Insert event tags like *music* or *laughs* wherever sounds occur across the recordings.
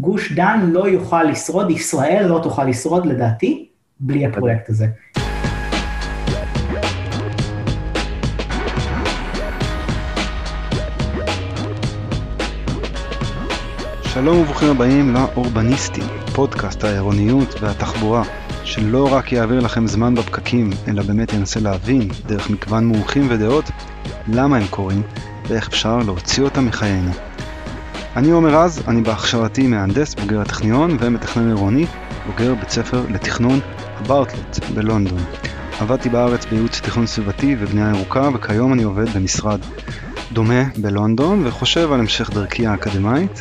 גוש דן לא יוכל לשרוד, ישראל לא תוכל לשרוד לדעתי, בלי הפרויקט הזה. שלום וברוכים הבאים לאורבניסטים, פודקאסט העירוניות והתחבורה, שלא רק יעביר לכם זמן בפקקים, אלא באמת ינסה להבין, דרך מגוון מומחים ודעות, למה הם קורים, ואיך אפשר להוציא אותם מחיינו. אני עומר רז, אני בהכשרתי מהנדס, בוגר הטכניון ומתכנן עירוני, בוגר בית ספר לתכנון הברטלט בלונדון. עבדתי בארץ בייעוץ תכנון סביבתי ובנייה ירוקה, וכיום אני עובד במשרד דומה בלונדון, וחושב על המשך דרכי האקדמאית.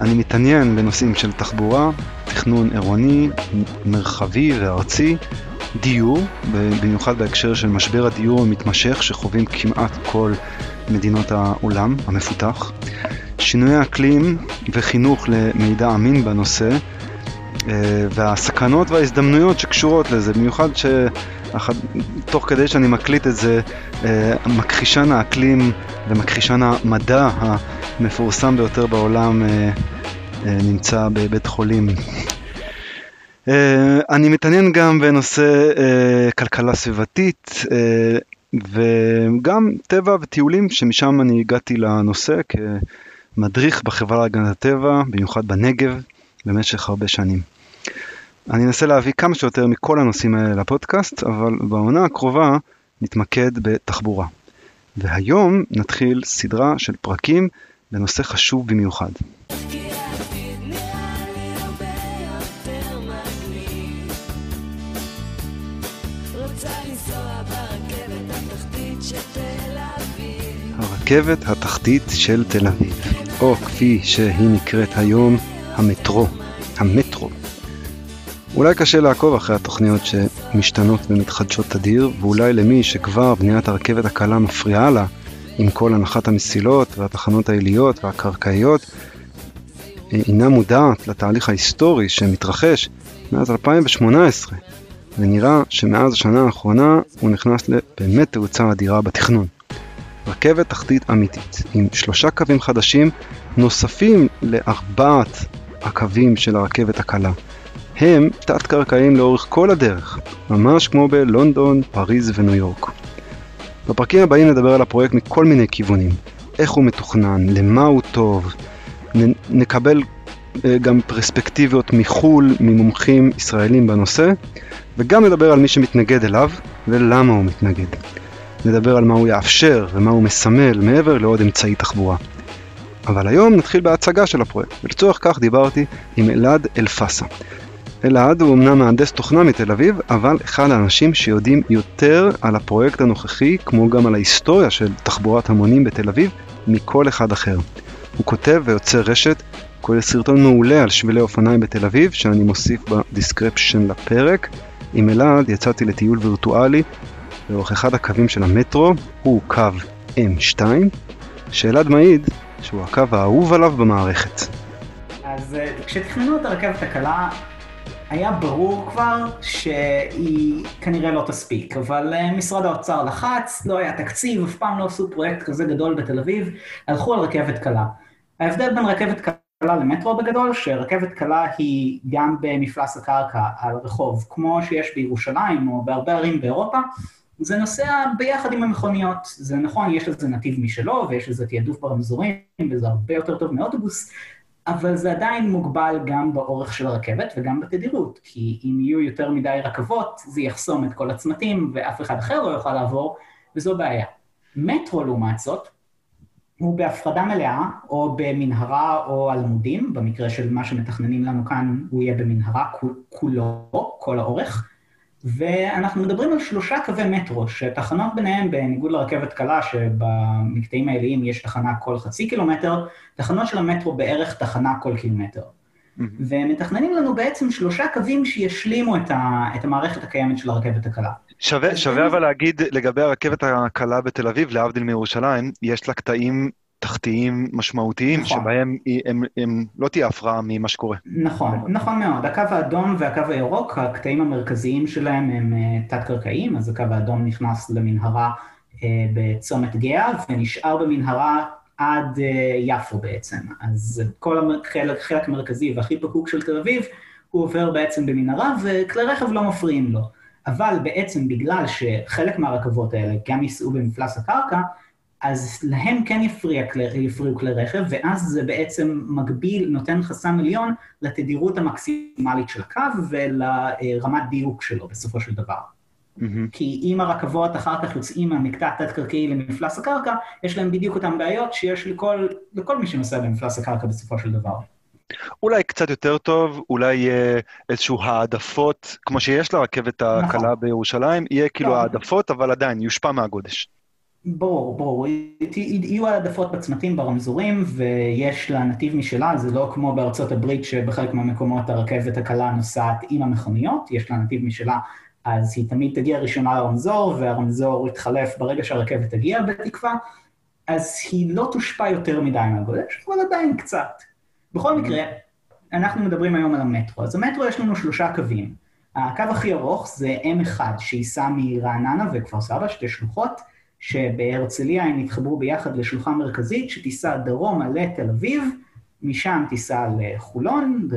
אני מתעניין בנושאים של תחבורה, תכנון עירוני, מרחבי וארצי, דיור, במיוחד בהקשר של משבר הדיור המתמשך שחווים כמעט כל מדינות העולם המפותח, שינוי אקלים וחינוך למידע אמין בנושא, אה, והסכנות וההזדמנויות שקשורות לזה, במיוחד שתוך כדי שאני מקליט את זה, אה, מכחישן האקלים ומכחישן המדע המפורסם ביותר בעולם אה, נמצא בבית חולים. אני מתעניין גם בנושא כלכלה סביבתית וגם טבע וטיולים שמשם אני הגעתי לנושא כמדריך בחברה להגנת הטבע, במיוחד בנגב, במשך הרבה שנים. אני אנסה להביא כמה שיותר מכל הנושאים האלה לפודקאסט, אבל בעונה הקרובה נתמקד בתחבורה. והיום נתחיל סדרה של פרקים בנושא חשוב במיוחד. הרכבת התחתית של תל אביב, או כפי שהיא נקראת היום, המטרו, המטרו. אולי קשה לעקוב אחרי התוכניות שמשתנות ומתחדשות תדיר, ואולי למי שכבר בניית הרכבת הקלה מפריעה לה, עם כל הנחת המסילות והתחנות העיליות והקרקעיות, אינה מודעת לתהליך ההיסטורי שמתרחש מאז 2018, ונראה שמאז השנה האחרונה הוא נכנס לבאמת תאוצה אדירה בתכנון. רכבת תחתית אמיתית, עם שלושה קווים חדשים נוספים לארבעת הקווים של הרכבת הקלה. הם תת-קרקעיים לאורך כל הדרך, ממש כמו בלונדון, פריז וניו יורק. בפרקים הבאים נדבר על הפרויקט מכל מיני כיוונים, איך הוא מתוכנן, למה הוא טוב, נ- נקבל אה, גם פרספקטיביות מחו"ל, ממומחים ישראלים בנושא, וגם נדבר על מי שמתנגד אליו ולמה הוא מתנגד. נדבר על מה הוא יאפשר ומה הוא מסמל מעבר לעוד אמצעי תחבורה. אבל היום נתחיל בהצגה של הפרויקט, ולצורך כך דיברתי עם אלעד אלפסה. אלעד הוא אמנם מהנדס תוכנה מתל אביב, אבל אחד האנשים שיודעים יותר על הפרויקט הנוכחי, כמו גם על ההיסטוריה של תחבורת המונים בתל אביב, מכל אחד אחר. הוא כותב ויוצר רשת, כולל סרטון מעולה על שבילי אופניים בתל אביב, שאני מוסיף ב description לפרק. עם אלעד יצאתי לטיול וירטואלי לאורך אחד הקווים של המטרו, הוא קו M2, שאלעד מעיד שהוא הקו האהוב עליו במערכת. אז אה, כשתכננו את הרכבת הקלה, היה ברור כבר שהיא כנראה לא תספיק, אבל אה, משרד האוצר לחץ, לא היה תקציב, אף פעם לא עשו פרויקט כזה גדול בתל אביב, הלכו על רכבת קלה. ההבדל בין רכבת קלה למטרו בגדול, שרכבת קלה היא גם במפלס הקרקע על רחוב, כמו שיש בירושלים או בהרבה ערים באירופה, זה נוסע ביחד עם המכוניות. זה נכון, יש לזה נתיב משלו, ויש לזה תעדוף ברמזורים, וזה הרבה יותר טוב מאוטובוס, אבל זה עדיין מוגבל גם באורך של הרכבת וגם בתדירות, כי אם יהיו יותר מדי רכבות, זה יחסום את כל הצמתים, ואף אחד אחר לא יוכל לעבור, וזו בעיה. מטרו, לעומת זאת, הוא בהפרדה מלאה, או במנהרה או על עמודים, במקרה של מה שמתכננים לנו כאן, הוא יהיה במנהרה כולו, כל האורך, ואנחנו מדברים על שלושה קווי מטרו, שתחנות ביניהם, בניגוד לרכבת קלה, שבמקטעים העיליים יש תחנה כל חצי קילומטר, תחנות של המטרו בערך תחנה כל קילומטר. Mm-hmm. ומתכננים לנו בעצם שלושה קווים שישלימו את, ה, את המערכת הקיימת של הרכבת הקלה. שווה, שווה אבל להגיד לגבי הרכבת הקלה בתל אביב, להבדיל מירושלים, יש לה קטעים תחתיים משמעותיים, נכון. שבהם הם, הם, הם לא תהיה הפרעה ממה שקורה. נכון, נכון מאוד. הקו האדום והקו הירוק, הקטעים המרכזיים שלהם הם אה, תת-קרקעיים, אז הקו האדום נכנס למנהרה אה, בצומת גאה, ונשאר במנהרה עד יפו בעצם. אז כל החלק, החלק המרכזי והכי פקוק של תל אביב, הוא עובר בעצם במנהרה, וכלי רכב לא מפריעים לו. אבל בעצם בגלל שחלק מהרכבות האלה גם ייסעו במפלס הקרקע, אז להם כן יפריע, יפריעו כלי רכב, ואז זה בעצם מגביל, נותן חסם עליון לתדירות המקסימלית של הקו ולרמת דיוק שלו בסופו של דבר. Mm-hmm. כי אם הרכבות אחר כך יוצאים מהמקטע התת-קרקעי למפלס הקרקע, יש להם בדיוק אותן בעיות שיש לכל, לכל מי שנוסע במפלס הקרקע בסופו של דבר. אולי קצת יותר טוב, אולי יהיה איזשהו העדפות, כמו שיש לרכבת הקלה נכון. בירושלים, יהיה כאילו לא. העדפות, אבל עדיין יושפע מהגודש. ברור, ברור. יהיו העדפות בצמתים ברמזורים, ויש לה נתיב משלה, זה לא כמו בארצות הברית שבחלק מהמקומות הרכבת הקלה נוסעת עם המכוניות, יש לה נתיב משלה, אז היא תמיד תגיע ראשונה לרמזור, והרמזור יתחלף ברגע שהרכבת תגיע בתקווה, אז היא לא תושפע יותר מדי מהגודש, אבל עדיין קצת. בכל מקרה, אנחנו מדברים היום על המטרו. אז המטרו יש לנו שלושה קווים. הקו הכי ארוך זה M1, שייסע מרעננה וכפר סבא, שתי שלוחות, שבהרצליה הם יתחברו ביחד לשלוחה מרכזית שתיסע דרומה לתל אביב, משם תיסע לחולון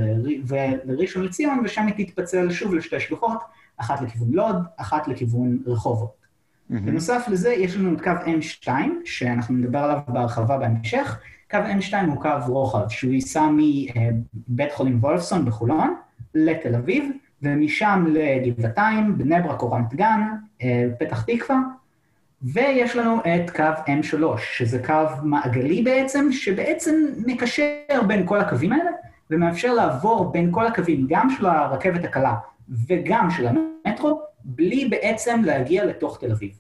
ולראשון לציון, ושם היא תתפצל שוב לשתי שלוחות, אחת לכיוון לוד, אחת לכיוון רחובות. Mm-hmm. בנוסף לזה, יש לנו את קו M2, שאנחנו נדבר עליו בהרחבה בהמשך. קו M2 הוא קו רוחב, שהוא ייסע מבית חולים וולפסון בחולון לתל אביב, ומשם לגבעתיים, בני ברק או רמת גן, אה, פתח תקווה, ויש לנו את קו M3, שזה קו מעגלי בעצם, שבעצם מקשר בין כל הקווים האלה, ומאפשר לעבור בין כל הקווים, גם של הרכבת הקלה וגם של המטרו, בלי בעצם להגיע לתוך תל אביב.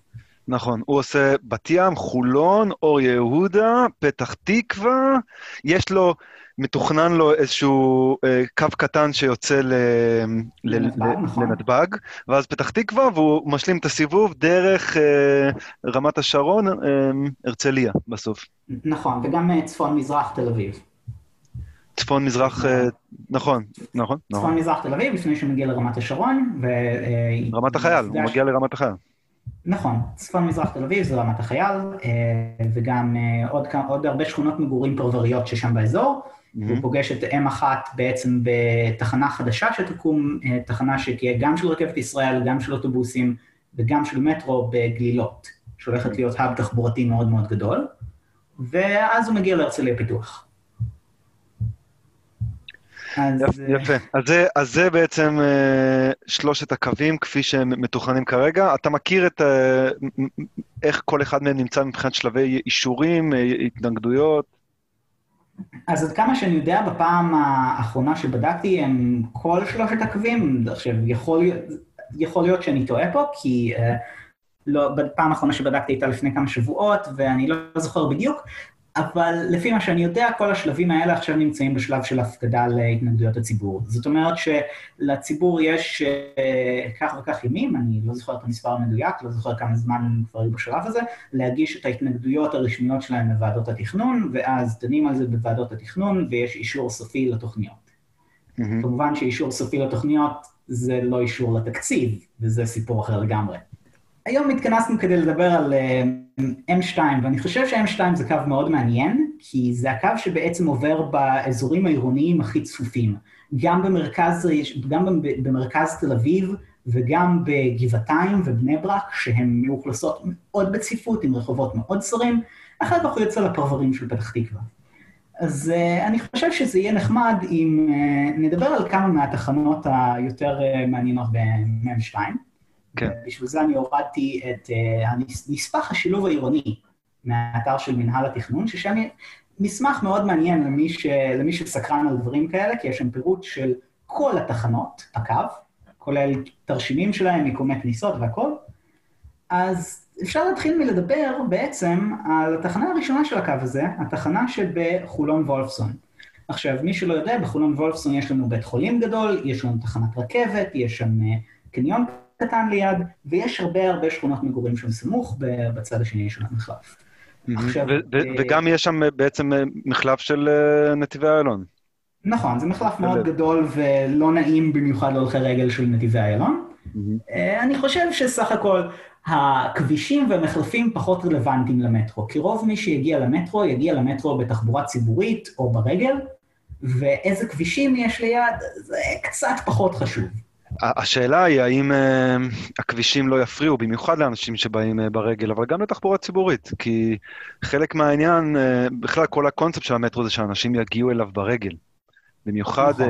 נכון, הוא עושה בת ים, חולון, אור יהודה, פתח תקווה, יש לו, מתוכנן לו איזשהו אה, קו קטן שיוצא ל, לנתב"ג, נכון. לנתב"ג, ואז פתח תקווה, והוא משלים את הסיבוב דרך אה, רמת השרון, אה, הרצליה בסוף. נכון, וגם אה, צפון-מזרח תל אביב. צפון-מזרח, אה, נכון, נכון, נכון. צפון-מזרח תל אביב, לפני שהוא מגיע לרמת השרון, ו... אה, רמת החייל, הוא מגיע לרמת החייל. נכון, צפון-מזרח תל אביב זה רמת החייל, וגם עוד, עוד הרבה שכונות מגורים פרבריות ששם באזור. Mm-hmm. הוא פוגש את M1 בעצם בתחנה חדשה שתקום, תחנה שתהיה גם של רכבת ישראל, גם של אוטובוסים וגם של מטרו בגלילות, שהולכת להיות האב תחבורתי מאוד מאוד גדול, ואז הוא מגיע להרצליה פיתוח. אז... יפה. אז זה, אז זה בעצם uh, שלושת הקווים כפי שהם מתוכננים כרגע. אתה מכיר את איך כל אחד מהם נמצא מבחינת שלבי אישורים, התנגדויות? אז עד כמה שאני יודע, בפעם האחרונה שבדקתי הם כל שלושת הקווים, עכשיו, יכול, יכול להיות שאני טועה פה, כי uh, לא, בפעם האחרונה שבדקתי הייתה לפני כמה שבועות, ואני לא זוכר בדיוק, אבל לפי מה שאני יודע, כל השלבים האלה עכשיו נמצאים בשלב של הפקדה להתנגדויות הציבור. זאת אומרת שלציבור יש uh, כך וכך ימים, אני לא זוכר את המספר המדויק, לא זוכר כמה זמן הם כבר היו בשלב הזה, להגיש את ההתנגדויות הרשמיות שלהם לוועדות התכנון, ואז דנים על זה בוועדות התכנון, ויש אישור סופי לתוכניות. Mm-hmm. כמובן שאישור סופי לתוכניות זה לא אישור לתקציב, וזה סיפור אחר לגמרי. היום התכנסנו כדי לדבר על uh, M2, ואני חושב ש-M2 זה קו מאוד מעניין, כי זה הקו שבעצם עובר באזורים העירוניים הכי צפופים. גם במרכז, גם במרכז תל אביב וגם בגבעתיים ובני ברק, שהן מאוכלסות מאוד בצפיפות, עם רחובות מאוד צרים, אחר כך הוא יוצא לפרברים של פתח תקווה. אז uh, אני חושב שזה יהיה נחמד אם uh, נדבר על כמה מהתחנות היותר uh, מעניינות ב-M2. כן. בשביל זה אני הורדתי את uh, נספח השילוב העירוני מהאתר של מנהל התכנון, ששם מסמך מאוד מעניין למי, ש, למי שסקרן על דברים כאלה, כי יש שם פירוט של כל התחנות הקו, כולל תרשימים שלהם, מיקומי כניסות והכל. אז אפשר להתחיל מלדבר בעצם על התחנה הראשונה של הקו הזה, התחנה שבחולון וולפסון. עכשיו, מי שלא יודע, בחולון וולפסון יש לנו בית חולים גדול, יש לנו תחנת רכבת, יש שם uh, קניון קטן ליד, ויש הרבה הרבה שכונות מגורים שם סמוך בצד השני של המחלף. עכשיו... אה, וגם יש שם בעצם אה, מחלף של אה, נתיבי איילון. נכון, זה מחלף מאוד גדול ולא נעים במיוחד להולכי רגל של נתיבי איילון. אני חושב שסך הכל הכבישים והמחלפים פחות רלוונטיים למטרו, כי רוב מי שיגיע למטרו יגיע למטרו בתחבורה ציבורית או ברגל, ואיזה כבישים יש ליד, זה קצת פחות חשוב. השאלה היא האם uh, הכבישים לא יפריעו, במיוחד לאנשים שבאים uh, ברגל, אבל גם לתחבורה ציבורית, כי חלק מהעניין, uh, בכלל כל הקונספט של המטרו זה שאנשים יגיעו אליו ברגל. במיוחד נכון.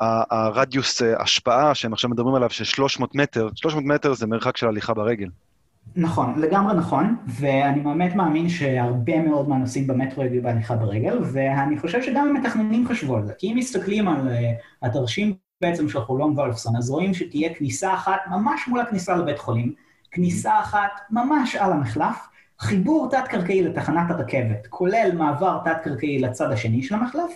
uh, הרדיוס uh, השפעה שהם עכשיו מדברים עליו של 300 מטר, 300 מטר זה מרחק של הליכה ברגל. נכון, לגמרי נכון, ואני באמת מאמין שהרבה מאוד מהנוסעים במטרו יגיעו בהליכה ברגל, ואני חושב שגם המתכננים חשבו על זה, כי אם מסתכלים על uh, התרשים בעצם של חולון וולפסון, אז רואים שתהיה כניסה אחת ממש מול הכניסה לבית חולים, כניסה אחת ממש על המחלף, חיבור תת-קרקעי לתחנת הרכבת, כולל מעבר תת-קרקעי לצד השני של המחלף,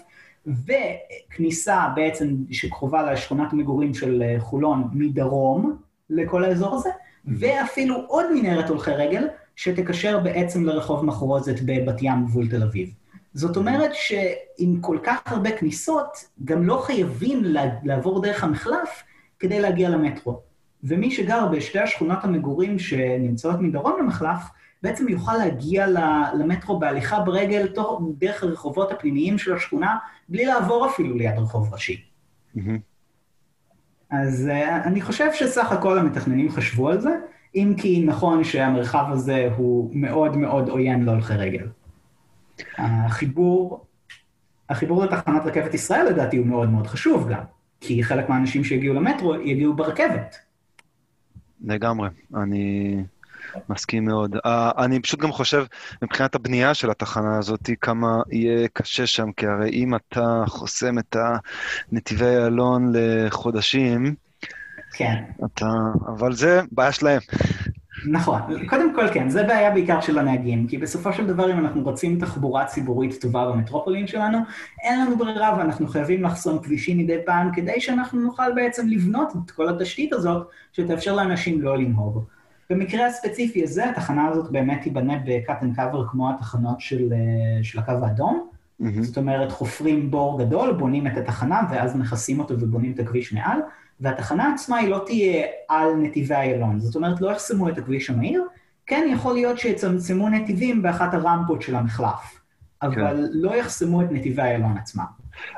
וכניסה בעצם שקרובה לשכונת המגורים של אה, חולון מדרום לכל האזור הזה, ואפילו עוד מנהרת הולכי רגל, שתקשר בעצם לרחוב מחרוזת בבת ים גבול תל אביב. זאת אומרת שעם כל כך הרבה כניסות, גם לא חייבים לעבור דרך המחלף כדי להגיע למטרו. ומי שגר בשתי השכונות המגורים שנמצאות מדרום למחלף, בעצם יוכל להגיע למטרו בהליכה ברגל תוך, דרך הרחובות הפנימיים של השכונה, בלי לעבור אפילו ליד רחוב ראשי. אז uh, אני חושב שסך הכל המתכננים חשבו על זה, אם כי נכון שהמרחב הזה הוא מאוד מאוד עוין להולכי רגל. החיבור, החיבור לתחנת רכבת ישראל לדעתי הוא מאוד מאוד חשוב גם, כי חלק מהאנשים שיגיעו למטרו יגיעו ברכבת. לגמרי, אני מסכים מאוד. Uh, אני פשוט גם חושב, מבחינת הבנייה של התחנה הזאת, כמה יהיה קשה שם, כי הרי אם אתה חוסם את הנתיבי איילון לחודשים, כן. אתה... אבל זה בעיה שלהם. נכון. קודם כל כן, זה בעיה בעיקר של הנהגים, כי בסופו של דבר אם אנחנו רוצים תחבורה ציבורית טובה במטרופולין שלנו, אין לנו ברירה ואנחנו חייבים לחסום כבישים מדי פעם כדי שאנחנו נוכל בעצם לבנות את כל התשתית הזאת שתאפשר לאנשים לא לנהוג. במקרה הספציפי הזה, התחנה הזאת באמת תיבנה ב-cut and cover כמו התחנות של, אה, של הקו האדום. Mm-hmm. זאת אומרת, חופרים בור גדול, בונים את התחנה ואז מכסים אותו ובונים את הכביש מעל. והתחנה עצמה היא לא תהיה על נתיבי איילון, זאת אומרת, לא יחסמו את הכביש המהיר, כן יכול להיות שיצמצמו נתיבים באחת הרמפות של המחלף, אבל כן. לא יחסמו את נתיבי איילון עצמם.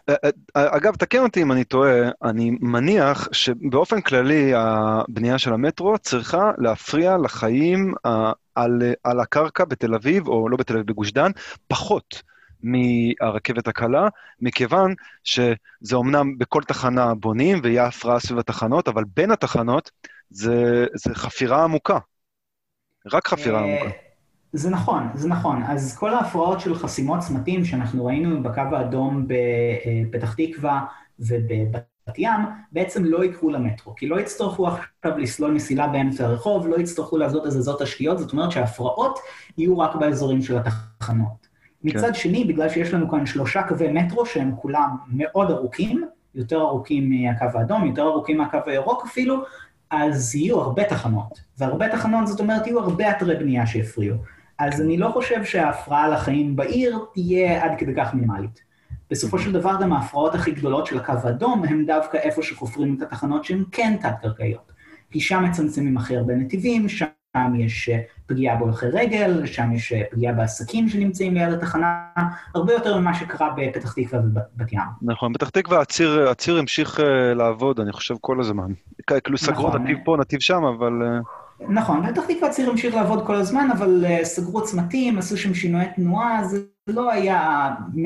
אה, אה, אגב, תקן אותי אם אני טועה, אני מניח שבאופן כללי הבנייה של המטרו צריכה להפריע לחיים אה, על, על הקרקע בתל אביב, או לא בתל אביב, בגוש דן, פחות. מהרכבת הקלה, מכיוון שזה אומנם בכל תחנה בונים ויהיה הפרעה סביב התחנות, אבל בין התחנות זה, זה חפירה עמוקה. רק חפירה אה, עמוקה. זה נכון, זה נכון. אז כל ההפרעות של חסימות צמתים שאנחנו ראינו בקו האדום בפתח תקווה ובבת ים, בעצם לא יקרו למטרו, כי לא יצטרכו עכשיו לסלול מסילה באמצע הרחוב, לא יצטרכו לעשות הזזות תשתיות, זאת אומרת שההפרעות יהיו רק באזורים של התחנות. מצד כן. שני, בגלל שיש לנו כאן שלושה קווי מטרו שהם כולם מאוד ארוכים, יותר ארוכים מהקו האדום, יותר ארוכים מהקו הירוק אפילו, אז יהיו הרבה תחנות. והרבה תחנות, זאת אומרת, יהיו הרבה אתרי בנייה שיפריעו. אז אני לא חושב שההפרעה לחיים בעיר תהיה עד כדי כך מינימלית. בסופו של דבר גם ההפרעות הכי גדולות של הקו האדום הם דווקא איפה שחופרים את התחנות שהן כן תת-קרקעיות. כי שם מצמצמים הכי הרבה נתיבים, שם שם יש אה, פגיעה בהולכי רגל, שם יש אה, פגיעה בעסקים שנמצאים ליד התחנה, הרבה יותר ממה שקרה בפתח תקווה ובת ים. נכון, פתח תקווה הציר, הציר המשיך אה, לעבוד, אני חושב, כל הזמן. כאילו סגרו נכון. נתיב פה, נתיב שם, אבל... נכון, פתח תקווה הציר המשיך לעבוד כל הזמן, אבל סגרו צמתים, עשו שם שינויי תנועה, זה לא היה 100%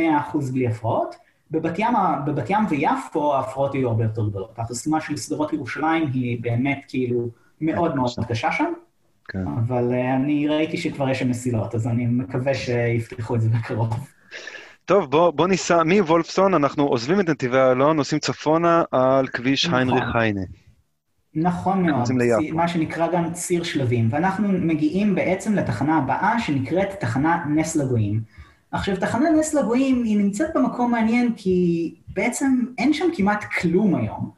בלי הפרעות. בבת ים, בבת ים ויפו ההפרעות היו הרבה יותר גדולות. החסימה של שדרות ירושלים היא באמת כאילו מאוד מאוד קשה שם. כן. אבל uh, אני ראיתי שכבר יש שם מסילות, אז אני מקווה שיפתחו את זה בקרוב. טוב, בוא, בוא ניסע, מוולפסון אנחנו עוזבים את נתיבי איילון, נוסעים צפונה על כביש נכון. היינריך היינה. נכון מאוד, ציר, מה שנקרא גם ציר שלבים, ואנחנו מגיעים בעצם לתחנה הבאה שנקראת תחנה נס לגויים. עכשיו, תחנה נס לגויים היא נמצאת במקום מעניין כי בעצם אין שם כמעט כלום היום.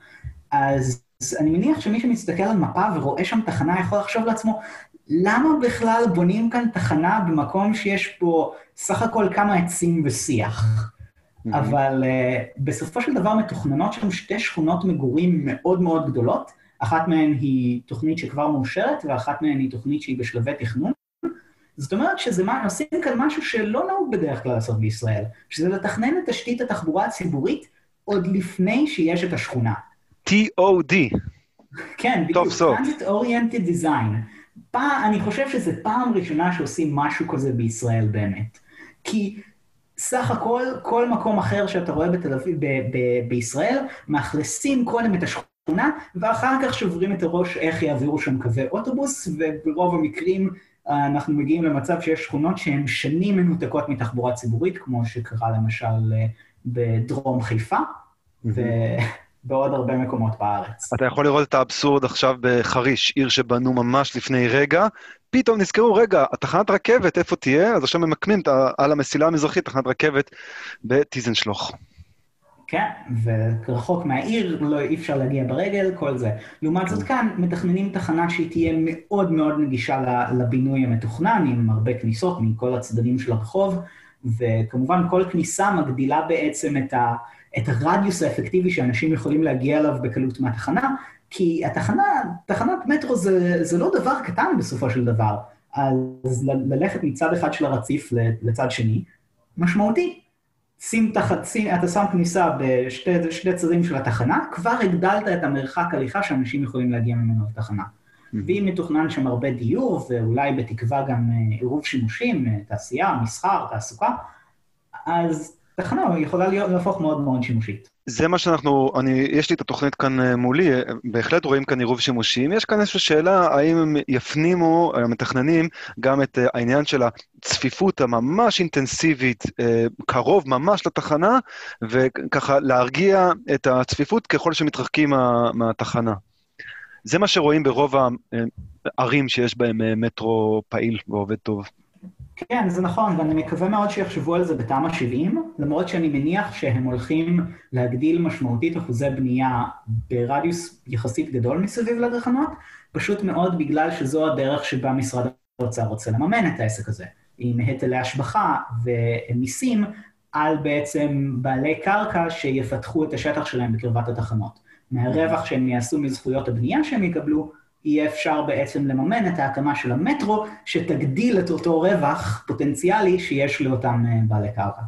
אז אז אני מניח שמי שמסתכל על מפה ורואה שם תחנה יכול לחשוב לעצמו, למה בכלל בונים כאן תחנה במקום שיש פה סך הכל כמה עצים ושיח? Mm-hmm. אבל uh, בסופו של דבר מתוכננות שם שתי שכונות מגורים מאוד מאוד גדולות, אחת מהן היא תוכנית שכבר מאושרת, ואחת מהן היא תוכנית שהיא בשלבי תכנון. זאת אומרת שזה מה, עושים כאן משהו שלא נהוג בדרך כלל לעשות בישראל, שזה לתכנן את תשתית התחבורה הציבורית עוד לפני שיש את השכונה. TOD. כן, בדיוק. Transit Oriented Design. פעם, אני חושב שזו פעם ראשונה שעושים משהו כזה בישראל באמת. כי סך הכל, כל מקום אחר שאתה רואה בתל אביב, ב- ב- בישראל, מאכלסים קודם את השכונה, ואחר כך שוברים את הראש איך יעבירו שם קווי אוטובוס, וברוב המקרים אה, אנחנו מגיעים למצב שיש שכונות שהן שנים מנותקות מתחבורה ציבורית, כמו שקרה למשל אה, בדרום חיפה, ובעוד הרבה מקומות בארץ. אתה יכול לראות את האבסורד עכשיו בחריש, עיר שבנו ממש לפני רגע, פתאום נזכרו, רגע, התחנת רכבת, איפה תהיה? אז עכשיו ממקמים על המסילה המזרחית, תחנת רכבת בטיזנשלוח. כן, ורחוק מהעיר, לא, אי אפשר להגיע ברגל, כל זה. לעומת זאת כאן, מתכננים תחנה שהיא תהיה מאוד מאוד נגישה לבינוי המתוכנן, עם הרבה כניסות מכל הצדדים של הרחוב, וכמובן כל כניסה מגדילה בעצם את, ה, את הרדיוס האפקטיבי שאנשים יכולים להגיע אליו בקלות מהתחנה, כי התחנה, תחנת מטרו זה, זה לא דבר קטן בסופו של דבר. אז ל- ללכת מצד אחד של הרציף לצד שני, משמעותי. שים תחת, שים, אתה שם כניסה בשני צדדים של התחנה, כבר הגדלת את המרחק הליכה שאנשים יכולים להגיע ממנו לתחנה. ואם מתוכנן שם הרבה דיור, ואולי בתקווה גם אה, עירוב שימושים, אה, תעשייה, מסחר, תעסוקה, אז תחנה יכולה להיות, להפוך מאוד מאוד שימושית. זה מה שאנחנו, אני, יש לי את התוכנית כאן אה, מולי, אה, בהחלט רואים כאן עירוב שימושים. יש כאן איזושהי שאלה, האם הם יפנימו, המתכננים, גם את אה, העניין של הצפיפות הממש אינטנסיבית, אה, קרוב ממש לתחנה, וככה להרגיע את הצפיפות ככל שמתרחקים מה, מהתחנה. זה מה שרואים ברוב הערים שיש בהם אה, מטרו פעיל ועובד טוב. כן, זה נכון, ואני מקווה מאוד שיחשבו על זה בתמ"א 70, למרות שאני מניח שהם הולכים להגדיל משמעותית אחוזי בנייה ברדיוס יחסית גדול מסביב לתחנות, פשוט מאוד בגלל שזו הדרך שבה משרד האוצר רוצה לממן את העסק הזה, עם היטלי השבחה ומיסים על בעצם בעלי קרקע שיפתחו את השטח שלהם בקרבת התחנות. מהרווח שהם יעשו מזכויות הבנייה שהם יקבלו, יהיה אפשר בעצם לממן את ההקמה של המטרו, שתגדיל את אותו רווח פוטנציאלי שיש לאותם אה, בעלי קרקע.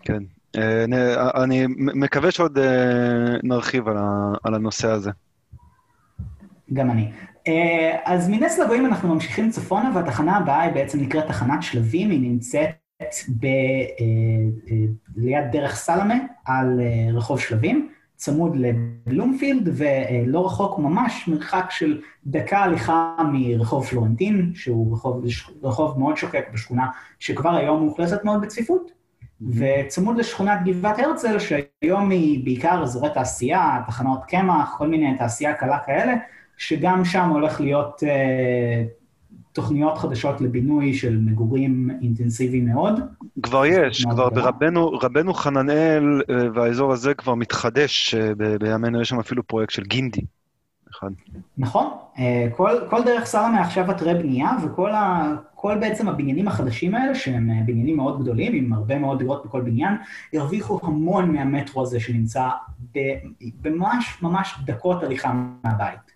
כן. אה, אני מקווה שעוד אה, נרחיב על הנושא הזה. גם אני. אז מנס לגויים אנחנו ממשיכים צפונה, והתחנה הבאה היא בעצם נקראת תחנת שלבים, היא נמצאת ב... ליד דרך סלמה על רחוב שלבים. צמוד לבלומפילד, ולא רחוק ממש, מרחק של דקה הליכה מרחוב פלורנטין, שהוא רחוב, רחוב מאוד שוקק בשכונה, שכבר היום מאוכלסת מאוד בצפיפות, וצמוד לשכונת גבעת הרצל, שהיום היא בעיקר אזורי תעשייה, תחנות קמח, כל מיני תעשייה קלה כאלה, שגם שם הולך להיות אה, תוכניות חדשות לבינוי של מגורים אינטנסיביים מאוד. כבר יש, כבר ברבנו, רבנו חננאל והאזור הזה כבר מתחדש, בימינו יש שם אפילו פרויקט של גינדי. אחד. נכון, כל, כל דרך סלמה עכשיו אתרי בנייה, וכל ה, כל בעצם הבניינים החדשים האלה, שהם בניינים מאוד גדולים, עם הרבה מאוד דירות בכל בניין, הרוויחו המון מהמטרו הזה שנמצא בממש ממש דקות הליכה מהבית.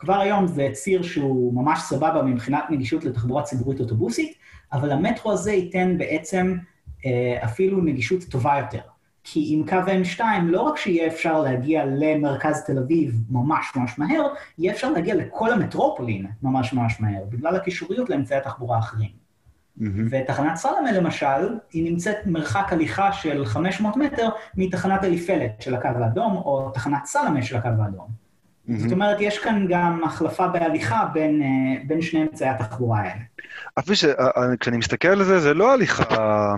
כבר היום זה ציר שהוא ממש סבבה מבחינת נגישות לתחבורה ציבורית אוטובוסית, אבל המטרו הזה ייתן בעצם אה, אפילו נגישות טובה יותר. כי עם קו M2, לא רק שיהיה אפשר להגיע למרכז תל אביב ממש ממש מהר, יהיה אפשר להגיע לכל המטרופולין ממש ממש מהר, בגלל הקישוריות לאמצעי התחבורה האחרים. Mm-hmm. ותחנת סלמה למשל, היא נמצאת מרחק הליכה של 500 מטר מתחנת אליפלת של הקו האדום, או תחנת סלמה של הקו האדום. זאת אומרת, יש כאן גם החלפה בהליכה בין, בין שני אמצעי התחבורה האלה. אפילו שכשאני מסתכל על זה, זה לא הליכה,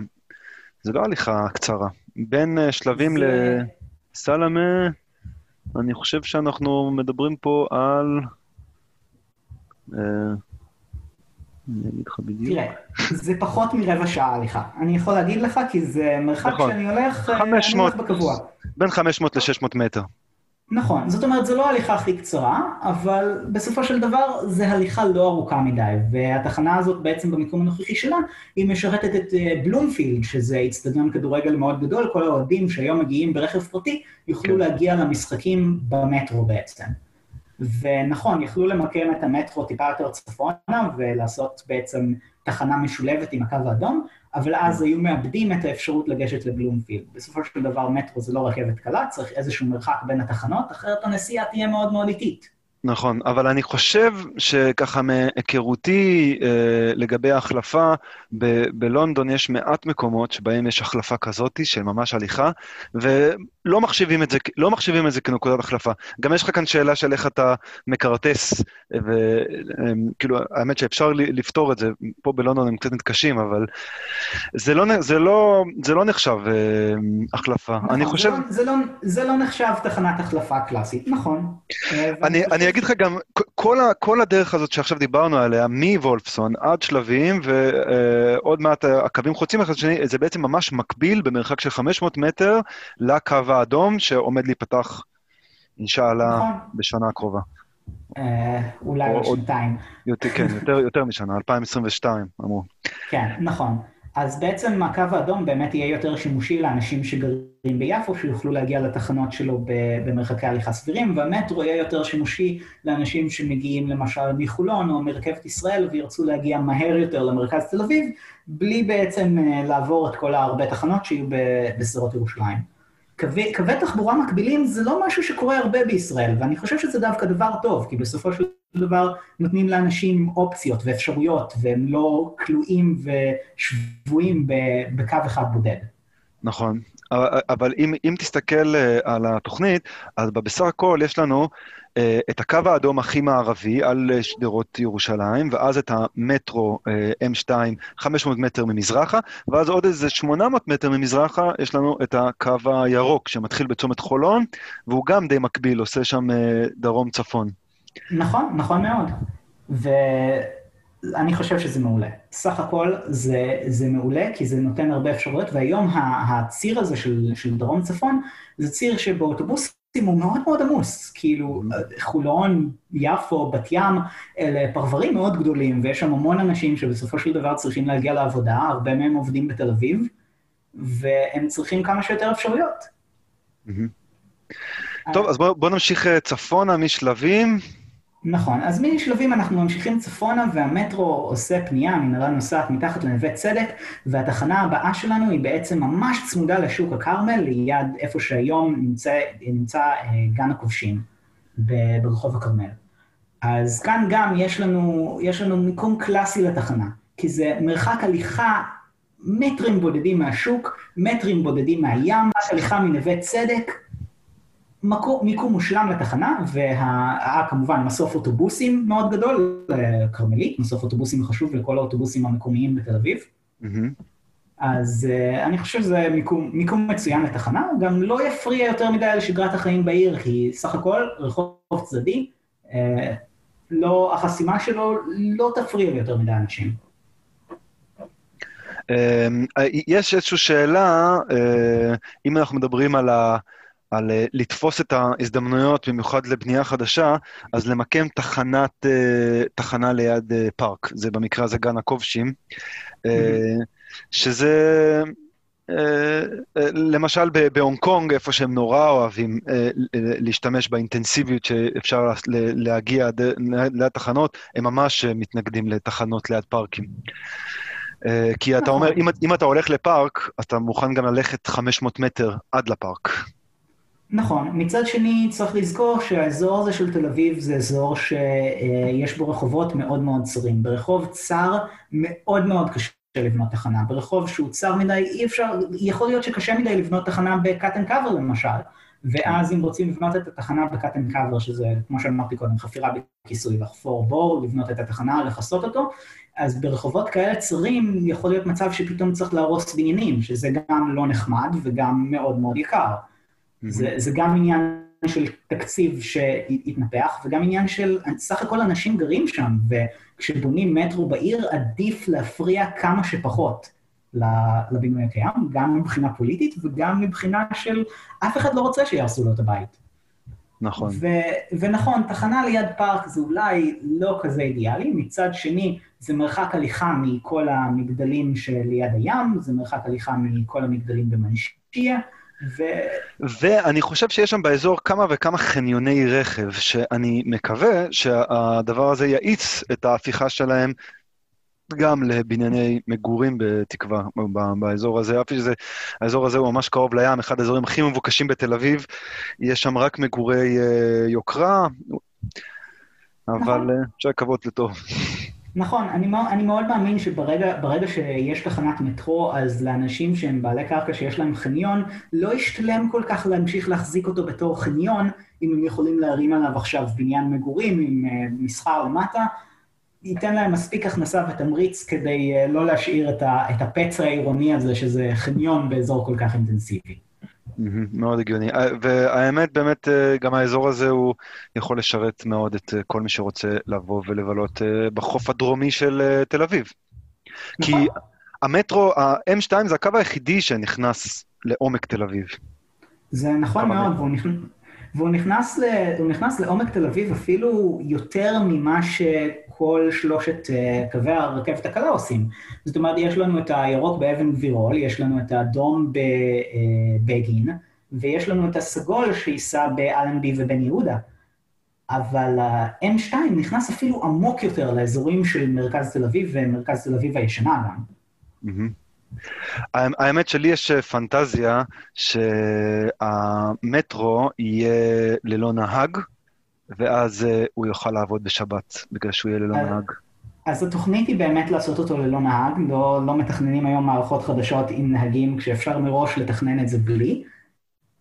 זה לא הליכה קצרה. בין שלבים זה... לסלמה, אני חושב שאנחנו מדברים פה על... אני אגיד לך בדיוק. תראה, זה פחות מרבע שעה הליכה. אני יכול להגיד לך, כי זה מרחק נכון. שאני הולך, 500, אני הולך בקבוע. בין 500 ל-600 מטר. נכון, זאת אומרת, זו לא ההליכה הכי קצרה, אבל בסופו של דבר זה הליכה לא ארוכה מדי, והתחנה הזאת בעצם במיקום הנוכחי שלה, היא משרתת את בלומפילד, שזה איצטדיון כדורגל מאוד גדול, כל האוהדים שהיום מגיעים ברכב פרטי, יוכלו כן. להגיע למשחקים במטרו בעצם. ונכון, יכלו למקם את המטרו טיפה יותר צפונה ולעשות בעצם תחנה משולבת עם הקו האדום, אבל אז היו מאבדים את האפשרות לגשת לבלומפילד. בסופו של דבר מטרו זה לא רכבת קלה, צריך איזשהו מרחק בין התחנות, אחרת הנסיעה תהיה מאוד מאוד איטית. נכון, אבל אני חושב שככה מהיכרותי אה, לגבי ההחלפה, ב- בלונדון יש מעט מקומות שבהם יש החלפה כזאת של ממש הליכה, ולא מחשיבים את זה, לא מחשיבים את זה כנקודת החלפה. גם יש לך כאן שאלה של איך אתה מקרטס, וכאילו, האמת שאפשר לפתור את זה, פה בלונדון הם קצת מתקשים, אבל זה לא, זה לא, זה לא נחשב אה, החלפה. נכון, אני חושב... זה לא, זה, לא, זה לא נחשב תחנת החלפה קלאסית, נכון. אה, אני, אני אגיד לך גם, כל, ה, כל הדרך הזאת שעכשיו דיברנו עליה, מוולפסון עד שלבים, ועוד uh, מעט הקווים חוצים אחד לשני, זה בעצם ממש מקביל במרחק של 500 מטר לקו האדום שעומד להיפתח, אינשאללה, נכון. בשנה הקרובה. אה, אולי עוד שנתיים. כן, *laughs* יותר, יותר משנה, 2022 אמרו. כן, נכון. אז בעצם הקו האדום באמת יהיה יותר שימושי לאנשים שגרים ביפו, שיוכלו להגיע לתחנות שלו במרחקי הליכה סבירים, והמטרו יהיה יותר שימושי לאנשים שמגיעים למשל מחולון או מרכבת ישראל וירצו להגיע מהר יותר למרכז תל אביב, בלי בעצם אה, לעבור את כל ההרבה תחנות שיהיו בשדרות ירושלים. קווי, קווי תחבורה מקבילים זה לא משהו שקורה הרבה בישראל, ואני חושב שזה דווקא דבר טוב, כי בסופו של דבר נותנים לאנשים אופציות ואפשרויות, והם לא כלואים ושבויים בקו אחד בודד. נכון, אבל אם, אם תסתכל אה, על התוכנית, אז בסך הכל יש לנו את הקו האדום הכי מערבי על אה, שדרות ירושלים, ואז את המטרו M2 500 מטר ממזרחה, ואז עוד איזה 800 מטר ממזרחה יש לנו את הקו הירוק שמתחיל בצומת חולון, והוא גם די מקביל, עושה שם דרום-צפון. נכון, נכון מאוד. ואני חושב שזה מעולה. סך הכל זה, זה מעולה, כי זה נותן הרבה אפשרויות, והיום הציר הזה של, של דרום-צפון, זה ציר שבאוטובוסים הוא מאוד מאוד עמוס. כאילו, חולון, יפו, בת ים, אלה פרברים מאוד גדולים, ויש שם המון אנשים שבסופו של דבר צריכים להגיע לעבודה, הרבה מהם עובדים בתל אביב, והם צריכים כמה שיותר אפשרויות. טוב, אז בואו בוא נמשיך אה, צפונה משלבים. נכון, אז משלבים אנחנו ממשיכים צפונה והמטרו עושה פנייה, המנהרה נוסעת מתחת לנווה צדק, והתחנה הבאה שלנו היא בעצם ממש צמודה לשוק הכרמל, ליד איפה שהיום נמצא, נמצא אה, גן הכובשים ברחוב הכרמל. אז כאן גם יש לנו, יש לנו מיקום קלאסי לתחנה, כי זה מרחק הליכה מטרים בודדים מהשוק, מטרים בודדים מהים, הליכה מנווה צדק, מקום, מיקום מושלם לתחנה, והיה כמובן מסוף אוטובוסים מאוד גדול, כרמלית, מסוף אוטובוסים חשוב לכל האוטובוסים המקומיים בתל אביב. Mm-hmm. אז uh, אני חושב שזה מיקום, מיקום מצוין לתחנה, גם לא יפריע יותר מדי לשגרת החיים בעיר, כי סך הכל רחוב צדדי, uh, לא, החסימה שלו לא תפריע ליותר מדי אנשים. אמ, יש איזושהי שאלה, אה, אם אנחנו מדברים על ה... על uh, לתפוס את ההזדמנויות, במיוחד לבנייה חדשה, אז למקם תחנת, uh, תחנה ליד uh, פארק, זה במקרה הזה גן הכובשים, uh, שזה... Uh, uh, למשל בהונג קונג, איפה שהם נורא אוהבים uh, להשתמש באינטנסיביות שאפשר להגיע ליד תחנות, הם ממש מתנגדים לתחנות ליד פארקים. כי אתה אומר, אם, אם אתה הולך לפארק, אתה מוכן גם ללכת 500 מטר עד לפארק. נכון. מצד שני, צריך לזכור שהאזור הזה של תל אביב זה אזור שיש בו רחובות מאוד מאוד צרים. ברחוב צר מאוד מאוד קשה לבנות תחנה. ברחוב שהוא צר מדי, אי אפשר, יכול להיות שקשה מדי לבנות תחנה ב cut and cover למשל. ואז אם רוצים לבנות את התחנה ב cut and cover, שזה, כמו שאמרתי קודם, חפירה בכיסוי, לחפור בור, לבנות את התחנה, לכסות אותו, אז ברחובות כאלה צרים יכול להיות מצב שפתאום צריך להרוס בניינים, שזה גם לא נחמד וגם מאוד מאוד יקר. זה, זה גם עניין של תקציב שהתנפח, וגם עניין של סך הכל אנשים גרים שם, וכשבונים מטרו בעיר עדיף להפריע כמה שפחות לבינוי הקיים, גם מבחינה פוליטית וגם מבחינה של אף אחד לא רוצה שיהרסו לו את הבית. נכון. ו- ונכון, תחנה ליד פארק זה אולי לא כזה אידיאלי, מצד שני, זה מרחק הליכה מכל המגדלים שליד הים, זה מרחק הליכה מכל המגדלים במנשיה, ו... ואני חושב שיש שם באזור כמה וכמה חניוני רכב, שאני מקווה שהדבר הזה יאיץ את ההפיכה שלהם גם לבנייני מגורים בתקווה באזור הזה, אף שזה, האזור הזה הוא ממש קרוב לים, אחד האזורים הכי מבוקשים בתל אביב, יש שם רק מגורי uh, יוקרה, אבל נכון. uh, אפשר לקוות לטוב. נכון, אני, אני מאוד מאמין שברגע שיש תחנת מטרו, אז לאנשים שהם בעלי קרקע שיש להם חניון, לא ישתלם כל כך להמשיך להחזיק אותו בתור חניון, אם הם יכולים להרים עליו עכשיו בניין מגורים עם uh, מסחר למטה. ייתן להם מספיק הכנסה ותמריץ כדי uh, לא להשאיר את, ה, את הפצע העירוני הזה, שזה חניון באזור כל כך אינטנסיבי. מאוד הגיוני. אה, והאמת, באמת, אה, גם האזור הזה הוא יכול לשרת מאוד את כל מי שרוצה לבוא ולבלות בחוף הדרומי של תל אביביב. כי נכון. המטרו, ה-M2 זה הקו היחידי שנכנס לעומק תל אביב. זה נכון מאוד, והוא נכנס... והוא נכנס, ל, נכנס לעומק תל אביב אפילו יותר ממה שכל שלושת uh, קווי הרכבת הקלה עושים. זאת אומרת, יש לנו את הירוק באבן גבירול, יש לנו את האדום בבגין, אה, ויש לנו את הסגול שייסע באלנבי ובן יהודה. אבל ה-M2 נכנס אפילו עמוק יותר לאזורים של מרכז תל אביב ומרכז תל אביב הישנה גם. האמת שלי יש אה, פנטזיה שהמטרו יהיה ללא נהג, ואז אה, הוא יוכל לעבוד בשבת, בגלל שהוא יהיה ללא נהג. אז התוכנית היא באמת לעשות אותו ללא נהג, לא, לא מתכננים היום מערכות חדשות עם נהגים, כשאפשר מראש לתכנן את זה בלי.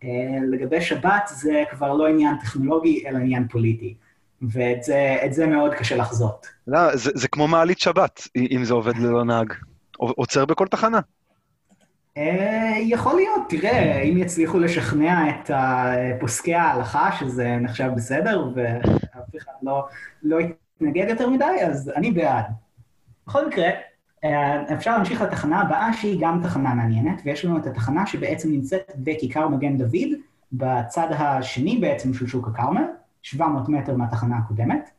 אה, לגבי שבת זה כבר לא עניין טכנולוגי, אלא עניין פוליטי. ואת זה, זה מאוד קשה לחזות. לא, זה, זה כמו מעלית שבת, אם זה עובד ללא נהג. עוצר בכל תחנה. אה, יכול להיות, תראה, אם יצליחו לשכנע את פוסקי ההלכה שזה נחשב בסדר, ואף אחד לא, לא יתנגד יותר מדי, אז אני בעד. בכל מקרה, אה, אפשר להמשיך לתחנה הבאה, שהיא גם תחנה מעניינת, ויש לנו את התחנה שבעצם נמצאת בכיכר מגן דוד, בצד השני בעצם של שוק הכרמל, 700 מטר מהתחנה הקודמת.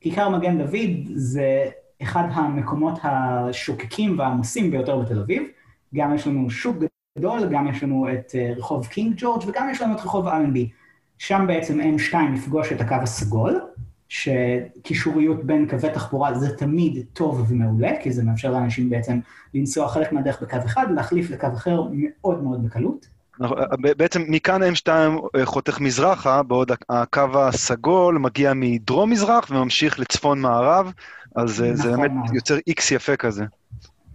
כיכר מגן דוד זה אחד המקומות השוקקים והעמוסים ביותר בתל אביב. גם יש לנו שוק גדול, גם יש לנו את אה, רחוב קינג ג'ורג' וגם יש לנו את רחוב אלנבי. שם בעצם M2 יפגוש את הקו הסגול, שקישוריות בין קווי תחבורה זה תמיד טוב ומעולה, כי זה מאפשר לאנשים בעצם לנסוע חלק מהדרך בקו אחד, להחליף לקו אחר מאוד מאוד בקלות. נכון, בעצם מכאן M2 אה, חותך מזרחה, בעוד הקו הסגול מגיע מדרום-מזרח וממשיך לצפון-מערב, אז נכון זה באמת. יוצר איקס יפה כזה.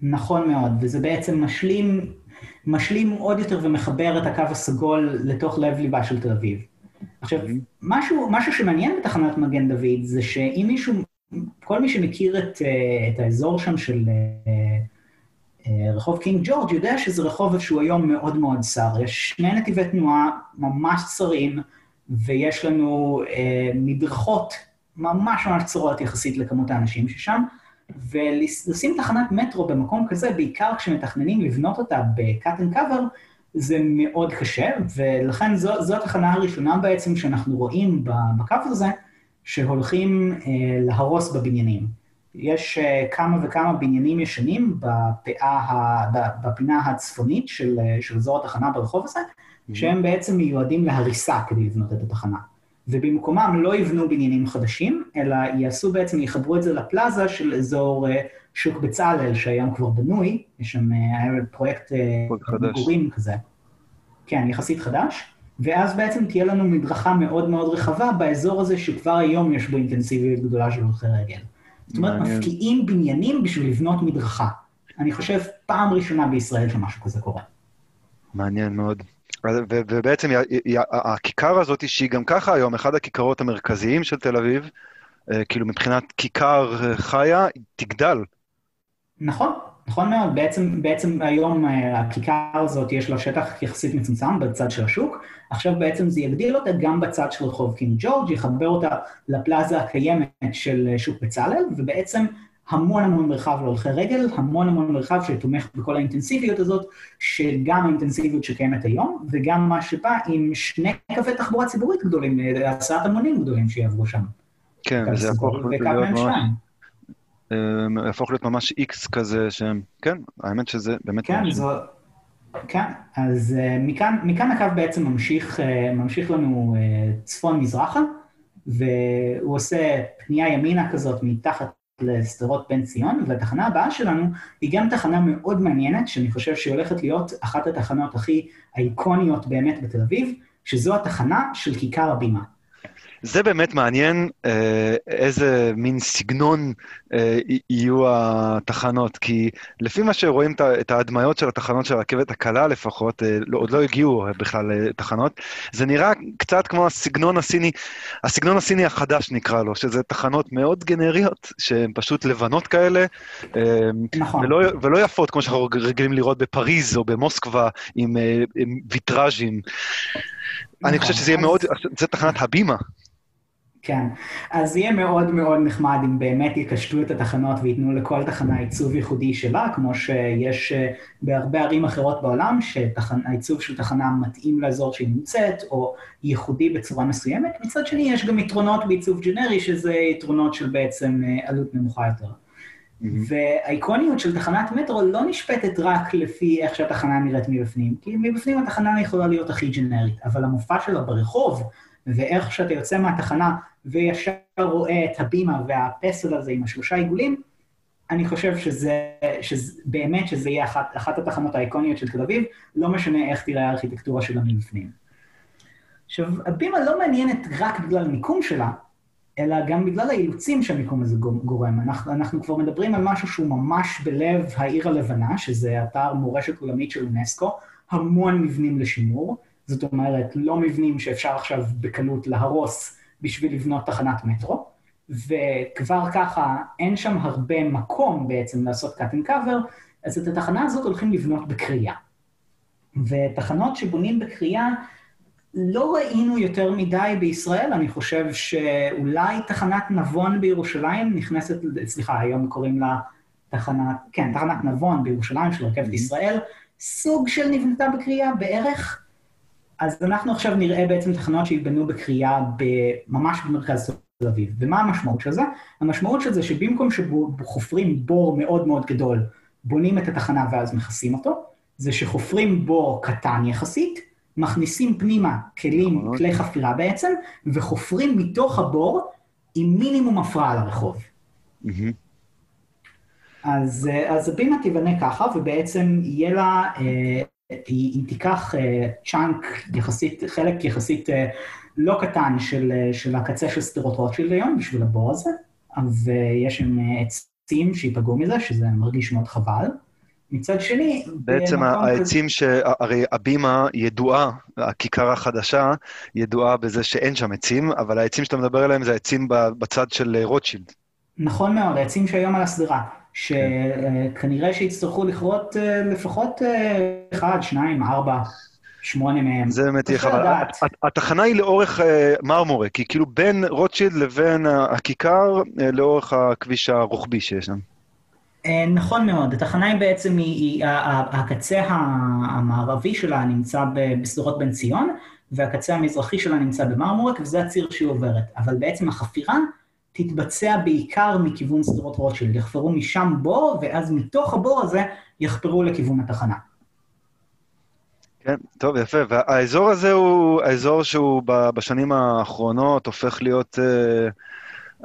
נכון מאוד, וזה בעצם משלים, משלים עוד יותר ומחבר את הקו הסגול לתוך לב ליבה של תל אביב. עכשיו, mm-hmm. משהו, משהו שמעניין בתחנת מגן דוד זה שאם מישהו, כל מי שמכיר את, אה, את האזור שם של אה, רחוב קינג ג'ורג' יודע שזה רחוב שהוא היום מאוד מאוד צר. יש שני נתיבי תנועה ממש צרים, ויש לנו אה, מדרכות ממש ממש צרות יחסית לכמות האנשים ששם, ולשים תחנת מטרו במקום כזה, בעיקר כשמתכננים לבנות אותה ב-cut and cover, זה מאוד קשה, ולכן זו, זו התחנה הראשונה בעצם שאנחנו רואים בקו הזה, שהולכים אה, להרוס בבניינים. יש אה, כמה וכמה בניינים ישנים בפעה, בפינה הצפונית של, אה, של אזור התחנה ברחוב הזה, mm-hmm. שהם בעצם מיועדים להריסה כדי לבנות את התחנה. ובמקומם לא יבנו בניינים חדשים, אלא יעשו בעצם, יחברו את זה לפלאזה של אזור אה, שוק בצלאל, שהיום כבר בנוי, יש שם היה פרויקט מגורים כזה. כן, יחסית חדש. ואז בעצם תהיה לנו מדרכה מאוד מאוד רחבה באזור הזה, שכבר היום יש בו אינטנסיביות גדולה של הולכי רגל. זאת אומרת, מפקיעים בניינים בשביל לבנות מדרכה. אני חושב פעם ראשונה בישראל שמשהו כזה קורה. מעניין מאוד. ובעצם הכיכר הזאת, שהיא גם ככה היום אחד הכיכרות המרכזיים של תל אביב, אה, כאילו מבחינת כיכר אה, חיה, תגדל. נכון, נכון מאוד. בעצם, בעצם היום אה, הכיכר הזאת יש לה שטח יחסית מצומצם בצד של השוק, עכשיו בעצם זה יגדיל אותה גם בצד של רחוב קינג ג'ורג', יחבר אותה לפלאזה הקיימת של שוק בצלאל, ובעצם המון המון מרחב להולכי רגל, המון המון מרחב שתומך בכל האינטנסיביות הזאת, שגם האינטנסיביות שקיימת היום, וגם מה שבא עם שני קווי תחבורה ציבורית גדולים, הסעת המונים גדולים שיעברו שם. כן, וזה יהפוך להיות ממש... יהפוך להיות ממש איקס כזה, שהם, כן, האמת שזה באמת... כן, זו... כן, אז uh, מכאן, מכאן הקו בעצם ממשיך, uh, ממשיך לנו uh, צפון-מזרחה, והוא עושה פנייה ימינה כזאת מתחת לשדרות בן ציון, והתחנה הבאה שלנו היא גם תחנה מאוד מעניינת, שאני חושב שהיא הולכת להיות אחת התחנות הכי אייקוניות באמת בתל אביב, שזו התחנה של כיכר הבימה. זה באמת מעניין אה, איזה מין סגנון אה, יהיו התחנות, כי לפי מה שרואים את ההדמיות של התחנות של הרכבת הקלה לפחות, אה, לא, עוד לא הגיעו בכלל לתחנות, זה נראה קצת כמו הסגנון הסיני, הסגנון הסיני החדש נקרא לו, שזה תחנות מאוד גנריות, שהן פשוט לבנות כאלה, נכון. ולא, ולא יפות כמו שאנחנו רגילים לראות בפריז או במוסקבה עם, עם ויטראז'ים. אני חושב שזה יהיה מאוד, זה תחנת הבימה. כן, אז יהיה מאוד מאוד נחמד אם באמת יקשטו את התחנות וייתנו לכל תחנה עיצוב ייחודי שלה, כמו שיש אה, בהרבה ערים אחרות בעולם, שהעיצוב של תחנה מתאים לאזור שהיא נמצאת, או ייחודי בצורה מסוימת. מצד שני, יש גם יתרונות בעיצוב ג'נרי, שזה יתרונות של בעצם אה, עלות נמוכה יותר. והאיקוניות של תחנת מטרו לא נשפטת רק לפי איך שהתחנה נראית מבפנים, כי מבפנים התחנה יכולה להיות הכי ג'נרית, אבל המופע שלה ברחוב, ואיך שאתה יוצא מהתחנה וישר רואה את הבימה והפסל הזה עם השלושה עיגולים, אני חושב שזה, שזה באמת שזה יהיה אחת, אחת התחנות האיקוניות של תל אביב, לא משנה איך תראה הארכיטקטורה שלה מבפנים. עכשיו, הבימה לא מעניינת רק בגלל המיקום שלה, אלא גם בגלל האילוצים שהמיקום הזה גורם. אנחנו, אנחנו כבר מדברים על משהו שהוא ממש בלב העיר הלבנה, שזה אתר מורשת עולמית של אונסקו, המון מבנים לשימור, זאת אומרת, לא מבנים שאפשר עכשיו בקלות להרוס בשביל לבנות תחנת מטרו, וכבר ככה אין שם הרבה מקום בעצם לעשות cut and cover, אז את התחנה הזאת הולכים לבנות בקריאה. ותחנות שבונים בקריאה, לא ראינו יותר מדי בישראל, אני חושב שאולי תחנת נבון בירושלים נכנסת, סליחה, היום קוראים לה תחנת, כן, תחנת נבון בירושלים של רכבת mm-hmm. ישראל, סוג של נבנתה בקריאה בערך, אז אנחנו עכשיו נראה בעצם תחנות שיבנו בקריאה ממש במרכז תל אביב. ומה המשמעות של זה? המשמעות של זה שבמקום שחופרים בור מאוד מאוד גדול, בונים את התחנה ואז מכסים אותו, זה שחופרים בור קטן יחסית, מכניסים פנימה כלים, כלי חפירה בעצם, וחופרים מתוך הבור עם מינימום הפרעה לרחוב. אז, אז הבימה תיבנה ככה, ובעצם יהיה לה אה, היא, היא תיקח צ'אנק uh, יחסית, חלק יחסית uh, לא קטן של, uh, של הקצה של סדרות רוטשילד היום בשביל הבור הזה, ויש שם עצים שייפגעו מזה, שזה מרגיש מאוד חבל. מצד שני... בעצם העצים ש... הרי הבימה ידועה, הכיכר החדשה, ידועה בזה שאין שם עצים, אבל העצים שאתה מדבר עליהם זה העצים בצד של רוטשילד. נכון מאוד, העצים שהיום על הסדרה. שכנראה שיצטרכו לכרות אה, לפחות אה, אחד, שניים, ארבע, שמונה מהם. זה באמת יהיה חבל. התחנה היא לאורך אה, מרמורק, כי כאילו בין רוטשילד לבין הכיכר, לאורך הכביש הרוחבי שיש שם. נכון מאוד, התחנה היא בעצם, היא, הקצה המערבי שלה נמצא בשדרות בן ציון, והקצה המזרחי שלה נמצא במרמורק, וזה הציר שהיא עוברת. אבל בעצם החפירה תתבצע בעיקר מכיוון שדרות רוטשילד. יחפרו משם בור, ואז מתוך הבור הזה יחפרו לכיוון התחנה. כן, טוב, יפה. והאזור הזה הוא האזור שהוא בשנים האחרונות הופך להיות, אה,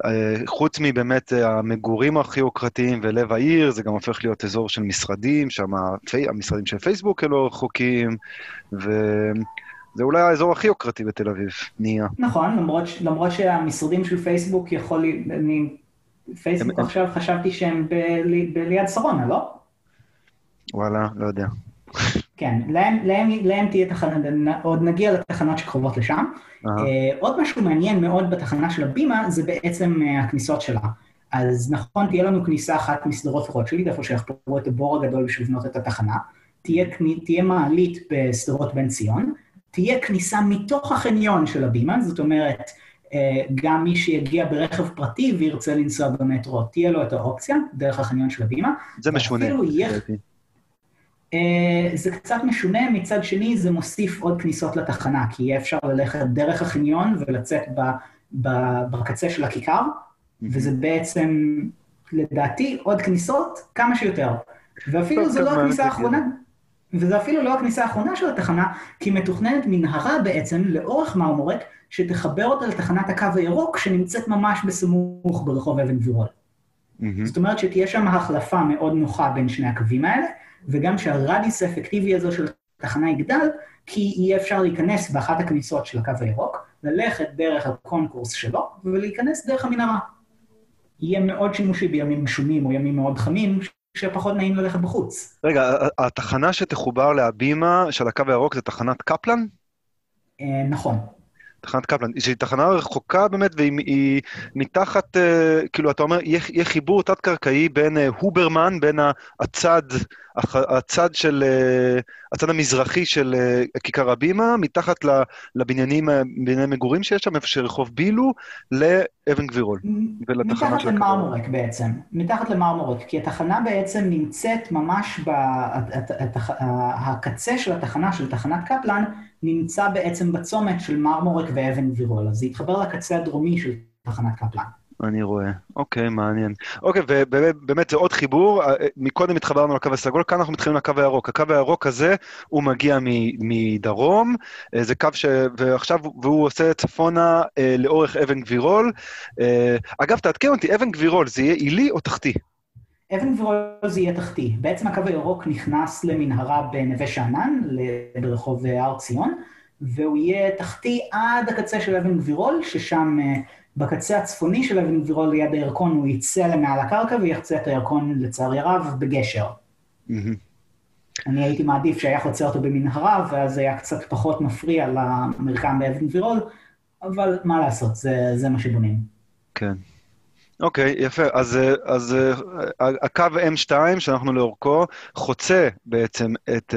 אה, חוץ מבאמת המגורים הכי יוקרתיים ולב העיר, זה גם הופך להיות אזור של משרדים, שם המשרדים של פייסבוק הם לא רחוקים, ו... זה אולי האזור הכי יוקרתי בתל אביב, נהיה. נכון, למרות, למרות שהמשרדים של פייסבוק יכול... אני... פייסבוק הם, עכשיו. חשבתי שהם ב, ליד שרונה, לא? וואלה, לא יודע. כן, להם, להם, להם תהיה תחנה, עוד נגיע לתחנות שקרובות לשם. Uh, עוד משהו מעניין מאוד בתחנה של הבימה, זה בעצם uh, הכניסות שלה. אז נכון, תהיה לנו כניסה אחת מסדרות רוטשילד, איפה שיחפרו את הבור הגדול בשביל לבנות את התחנה. תהיה, תהיה מעלית בשדרות בן ציון, תהיה כניסה מתוך החניון של הבימה, זאת אומרת, גם מי שיגיע ברכב פרטי וירצה לנסוע במטרו, תהיה לו את האופציה, דרך החניון של הבימה. זה משונה. יהיה... זה קצת משונה, מצד שני זה מוסיף עוד כניסות לתחנה, כי יהיה אפשר ללכת דרך החניון ולצאת ב, ב, בקצה של הכיכר, וזה בעצם, לדעתי, עוד כניסות כמה שיותר. ואפילו זו לא הכניסה האחרונה. וזה אפילו לא הכניסה האחרונה של התחנה, כי מתוכננת מנהרה בעצם לאורך מרמורק, שתחבר אותה לתחנת הקו הירוק, שנמצאת ממש בסמוך ברחוב אבן גבירול. Mm-hmm. זאת אומרת שתהיה שם החלפה מאוד נוחה בין שני הקווים האלה, וגם שהרדיוס האפקטיבי הזו של התחנה יגדל, כי יהיה אפשר להיכנס באחת הכניסות של הקו הירוק, ללכת דרך הקונקורס שלו, ולהיכנס דרך המנהרה. יהיה מאוד שימושי בימים גשומים או ימים מאוד חמים, שפחות נעים ללכת בחוץ. רגע, התחנה שתחובר להבימה של הקו הירוק זה תחנת קפלן? אה, נכון. תחנת קפלן, שהיא תחנה רחוקה באמת, והיא מתחת, uh, כאילו, אתה אומר, יהיה, יהיה חיבור תת-קרקעי בין uh, הוברמן, בין הצד, הצד של, uh, הצד המזרחי של כיכר הבימה, מתחת לבניינים, בנייני מגורים שיש שם, איפה שרחוב בילו, לאבן גבירול, ולתחנה מתחת למרמורק בעצם, מתחת למרמורק, כי התחנה בעצם נמצאת ממש, ב, הקצה של התחנה, של תחנת קפלן, נמצא בעצם בצומת של מרמורק ואבן גבירול, אז זה יתחבר לקצה הדרומי של תחנת קפלן. אני רואה. אוקיי, מעניין. אוקיי, ובאמת זה עוד חיבור. אה, מקודם התחברנו לקו הסגול, כאן אנחנו מתחילים לקו הירוק. הקו הירוק הזה, הוא מגיע מדרום, אה, זה קו ש... ועכשיו, והוא עושה צפונה אה, לאורך אבן גבירול. אגב, תעדכן אותי, אבן גבירול זה יהיה עילי או תחתי? אבן גבירול זה יהיה תחתי. בעצם הקו הירוק נכנס למנהרה בנווה שאנן, ברחוב הר ציון, והוא יהיה תחתי עד הקצה של אבן גבירול, ששם בקצה הצפוני של אבן גבירול ליד הירקון הוא יצא למעל הקרקע ויחצה את הירקון, לצערי הרב, בגשר. אני הייתי מעדיף שהיה חוצה אותו במנהרה, ואז היה קצת פחות מפריע למרקם באבן גבירול, אבל מה לעשות, זה, זה מה שבונים. כן. אוקיי, okay, יפה. אז, אז הקו M2 שאנחנו לאורכו חוצה בעצם את,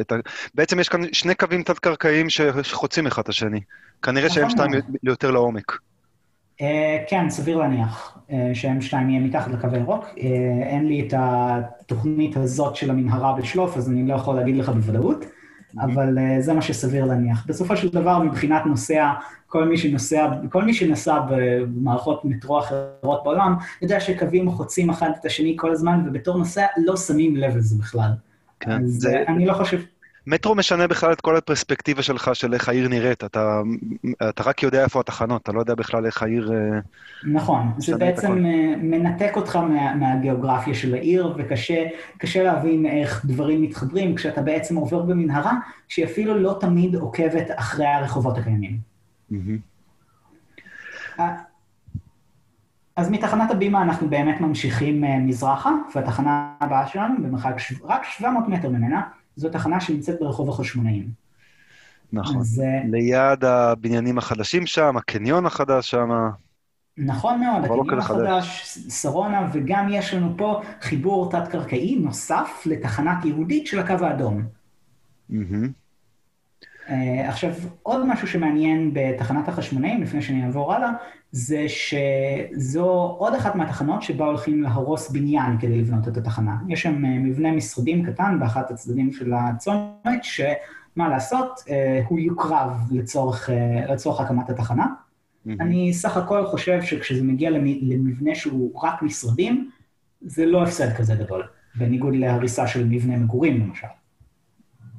את ה... בעצם יש כאן שני קווים תת-קרקעיים שחוצים אחד את השני. כנראה נכון ש-M2 יותר לעומק. Uh, כן, סביר להניח uh, ש-M2 יהיה מתחת לקו הירוק. Uh, אין לי את התוכנית הזאת של המנהרה בשלוף, אז אני לא יכול להגיד לך בוודאות. אבל uh, זה מה שסביר להניח. בסופו של דבר, מבחינת נוסע, כל מי שנוסע, כל מי שנסע במערכות מטרו אחרות בעולם, יודע שקווים חוצים אחד את השני כל הזמן, ובתור נוסע לא שמים לב לזה בכלל. כן, אז זה... אני לא חושב... מטרו משנה בכלל את כל הפרספקטיבה שלך של איך העיר נראית. אתה, אתה רק יודע איפה התחנות, אתה לא יודע בכלל איך העיר... אה, נכון, זה בעצם אה, מנתק אותך מה, מהגיאוגרפיה של העיר, וקשה להבין איך דברים מתחברים כשאתה בעצם עובר במנהרה, שהיא אפילו לא תמיד עוקבת אחרי הרחובות הקיימים. אה, אז מתחנת הבימה אנחנו באמת ממשיכים מזרחה, והתחנה הבאה שלנו, במרחק רק 700 מטר ממנה, זו תחנה שנמצאת ברחוב החשמונאים. נכון. אז, ליד הבניינים החדשים שם, הקניון החדש שם. נכון מאוד, לא הקניון לא החדש, שרונה, וגם יש לנו פה חיבור תת-קרקעי נוסף לתחנת יהודית של הקו האדום. Mm-hmm. Uh, עכשיו, עוד משהו שמעניין בתחנת החשמונאים, לפני שאני אעבור הלאה, זה שזו עוד אחת מהתחנות שבה הולכים להרוס בניין כדי לבנות את התחנה. יש שם אה, מבנה משרדים קטן באחת הצדדים של הצומת, שמה לעשות, אה, הוא יוקרב לצורך, אה, לצורך הקמת התחנה. Mm-hmm. אני סך הכל חושב שכשזה מגיע למבנה שהוא רק משרדים, זה לא הפסד כזה גדול, בניגוד להריסה של מבנה מגורים למשל.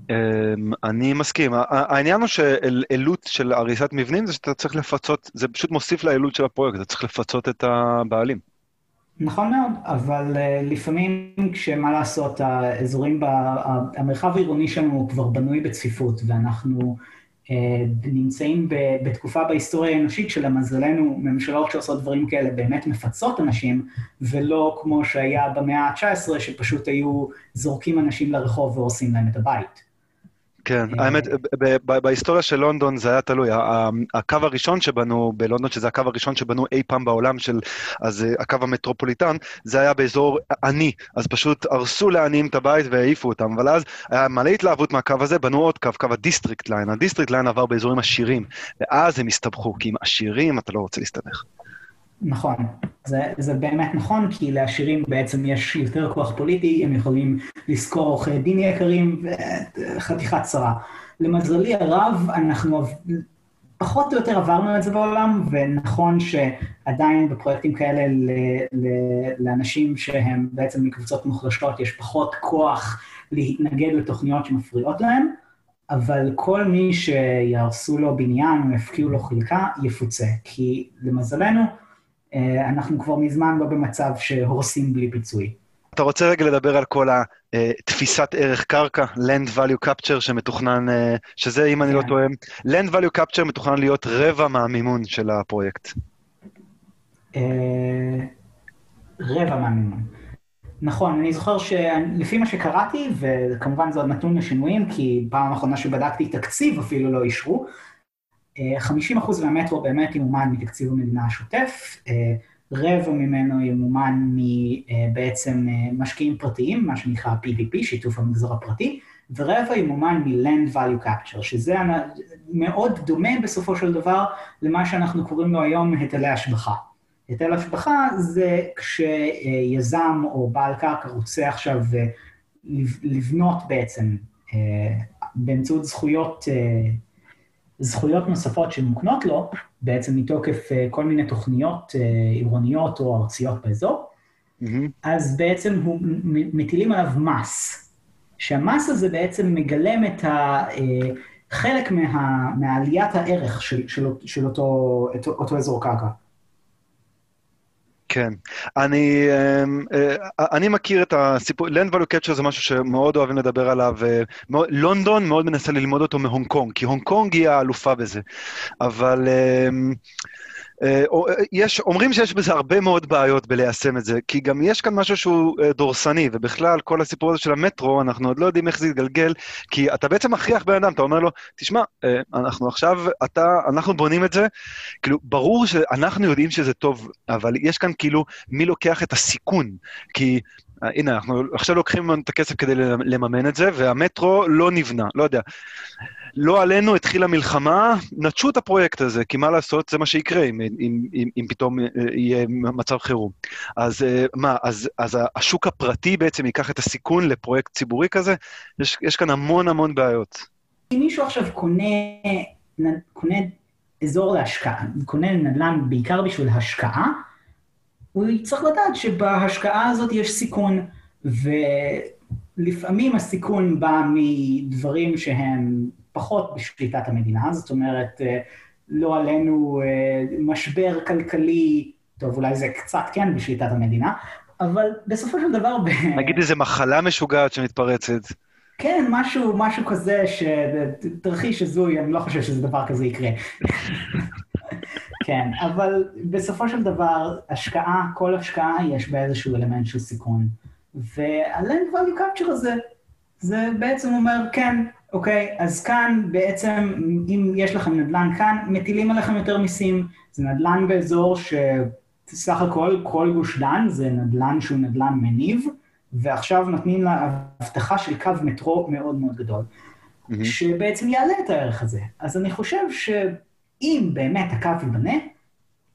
אמ, אני מסכים. העניין הוא שעלות של הריסת מבנים זה שאתה צריך לפצות, זה פשוט מוסיף לעלות של הפרויקט, אתה צריך לפצות את הבעלים. נכון מאוד, אבל uh, לפעמים כשמה לעשות, האזורים, המרחב העירוני שלנו הוא כבר בנוי בצפיפות, ואנחנו uh, נמצאים בתקופה בהיסטוריה האנושית שלמזלנו ממשלות שעושות דברים כאלה באמת מפצות אנשים, ולא כמו שהיה במאה ה-19, שפשוט היו זורקים אנשים לרחוב והורסים להם את הבית. כן, האמת, בהיסטוריה של לונדון זה היה תלוי. הקו הראשון שבנו בלונדון, שזה הקו הראשון שבנו אי פעם בעולם של, אז הקו המטרופוליטן, זה היה באזור עני, אז פשוט הרסו לעניים את הבית והעיפו אותם, אבל אז היה מלא התלהבות מהקו הזה, בנו עוד קו, קו ה District Line. ה District Line עבר באזורים עשירים, ואז הם הסתבכו, כי עם עשירים אתה לא רוצה להסתבך. נכון, זה, זה באמת נכון, כי לעשירים בעצם יש יותר כוח פוליטי, הם יכולים לשכור עורכי דין יקרים וחתיכת צרה. למזלי הרב, אנחנו פחות או יותר עברנו את זה בעולם, ונכון שעדיין בפרויקטים כאלה ל, ל, לאנשים שהם בעצם מקבוצות מוחלשות, יש פחות כוח להתנגד לתוכניות שמפריעות להם, אבל כל מי שיהרסו לו בניין או יפקיעו לו חלקה, יפוצה. כי למזלנו, אנחנו כבר מזמן לא במצב שהורסים בלי פיצוי. אתה רוצה רגע לדבר על כל התפיסת ערך קרקע, Land Value Capture שמתוכנן, אה, שזה, אם אני לא כן. טועה, Land Value Capture מתוכנן להיות רבע מהמימון של הפרויקט. אה, רבע מהמימון. נכון, אני זוכר שלפי מה שקראתי, וכמובן זה עוד נתון לשינויים, כי פעם אחרונה שבדקתי תקציב אפילו לא אישרו, 50% מהמטרו באמת ימומן מתקציב המדינה השוטף, אה, רבע ממנו ימומן מבעצם אה, משקיעים פרטיים, מה שנקרא PPP, שיתוף המגזר הפרטי, ורבע ימומן מ-Land Value Capture, שזה מאוד דומה בסופו של דבר למה שאנחנו קוראים לו היום היטלי השבחה. היטל השבחה זה כשיזם או בעל קרקע רוצה עכשיו אה, לבנות בעצם באמצעות זכויות זכויות נוספות שמוקנות לו, בעצם מתוקף uh, כל מיני תוכניות uh, עירוניות או ארציות באזור, mm-hmm. אז בעצם הוא, מטילים עליו מס, שהמס הזה בעצם מגלם את ה... Uh, חלק מה, מעליית הערך של, של, של אותו, אותו, אותו אזור קרקע. כן. אני, אמ, אה, אני מכיר את הסיפור, Land Value Capture זה משהו שמאוד אוהבים לדבר עליו. לונדון מאוד מנסה ללמוד אותו מהונג קונג, כי הונג קונג היא האלופה בזה. אבל... אה, אה, יש, אומרים שיש בזה הרבה מאוד בעיות בליישם את זה, כי גם יש כאן משהו שהוא אה, דורסני, ובכלל, כל הסיפור הזה של המטרו, אנחנו עוד לא יודעים איך זה יתגלגל, כי אתה בעצם מכריח בן אדם, אתה אומר לו, תשמע, אנחנו עכשיו, אתה, אנחנו בונים את זה, כאילו, ברור שאנחנו יודעים שזה טוב, אבל יש כאן כאילו, מי לוקח את הסיכון? כי הנה, אנחנו עכשיו לוקחים את הכסף כדי לממן את זה, והמטרו לא נבנה, לא יודע. לא עלינו התחילה מלחמה, נטשו את הפרויקט הזה, כי מה לעשות, זה מה שיקרה אם, אם, אם, אם פתאום אה, יהיה מצב חירום. אז אה, מה, אז, אז השוק הפרטי בעצם ייקח את הסיכון לפרויקט ציבורי כזה? יש, יש כאן המון המון בעיות. אם מישהו עכשיו קונה, קונה אזור להשקעה, קונה נדל"ן בעיקר בשביל השקעה, הוא צריך לדעת שבהשקעה הזאת יש סיכון, ולפעמים הסיכון בא מדברים שהם פחות בשליטת המדינה, זאת אומרת, אה, לא עלינו אה, משבר כלכלי, טוב, אולי זה קצת כן בשליטת המדינה, אבל בסופו של דבר... נגיד איזה מחלה משוגעת שמתפרצת. כן, משהו, משהו כזה, שתרחיש הזוי, אני לא חושב שזה דבר כזה יקרה. *laughs* כן, אבל בסופו של דבר, השקעה, כל השקעה יש בה איזשהו אלמנט של סיכון. וה-Land Value Capture הזה, זה בעצם אומר, כן, אוקיי, אז כאן בעצם, אם יש לכם נדל"ן כאן, מטילים עליכם יותר מיסים. זה נדל"ן באזור שסך הכל, כל גוש דן זה נדל"ן שהוא נדל"ן מניב, ועכשיו נותנים לה הבטחה של קו מטרו מאוד מאוד גדול, mm-hmm. שבעצם יעלה את הערך הזה. אז אני חושב שאם באמת הקו ייבנה,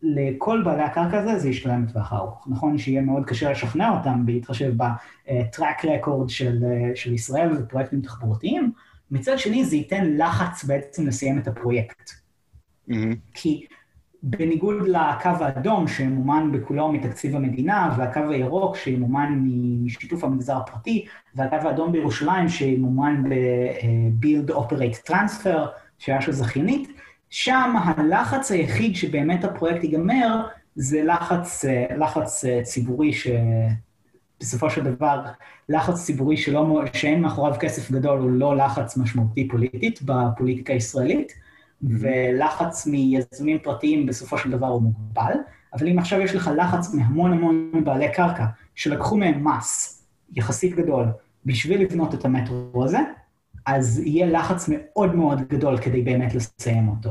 לכל בעלי הקרקע הזה זה ישתלם לטווח ארוך. נכון שיהיה מאוד קשה לשכנע אותם בהתחשב בטראק רקורד של, של ישראל ופרויקטים תחבורתיים, מצד שני זה ייתן לחץ בעצם לסיים את הפרויקט. Mm-hmm. כי בניגוד לקו האדום שמומן בכולו מתקציב המדינה, והקו הירוק שמומן משיתוף המגזר הפרטי, והקו האדום בירושלים שמומן ב-Build Operate Transfer, שהיה של זכיינית, שם הלחץ היחיד שבאמת הפרויקט ייגמר, זה לחץ, לחץ ציבורי שבסופו של דבר לחץ ציבורי שלא, שאין מאחוריו כסף גדול הוא לא לחץ משמעותי פוליטית בפוליטיקה הישראלית, mm-hmm. ולחץ מיזמים פרטיים בסופו של דבר הוא מוגבל, אבל אם עכשיו יש לך לחץ מהמון המון בעלי קרקע, שלקחו מהם מס יחסית גדול בשביל לבנות את המטרו הזה, אז יהיה לחץ מאוד מאוד גדול כדי באמת לסיים אותו.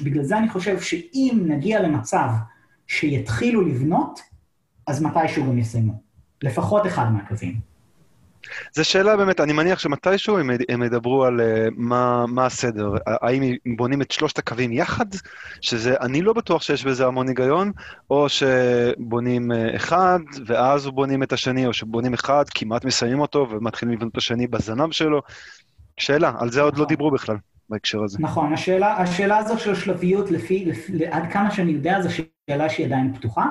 ובגלל זה אני חושב שאם נגיע למצב שיתחילו לבנות, אז מתישהו גם יסיימו. לפחות אחד מהקווים. זו שאלה באמת, אני מניח שמתישהו הם, הם ידברו על uh, מה, מה הסדר, האם בונים את שלושת הקווים יחד, שזה, אני לא בטוח שיש בזה המון היגיון, או שבונים uh, אחד, ואז בונים את השני, או שבונים אחד, כמעט מסיימים אותו, ומתחילים לבנות את השני בזנב שלו. שאלה, על זה עוד לא נכון. דיברו בכלל. בהקשר הזה. נכון, השאלה, השאלה הזאת של השלביות, לפי, לפי, עד כמה שאני יודע, זו שאלה שהיא עדיין פתוחה.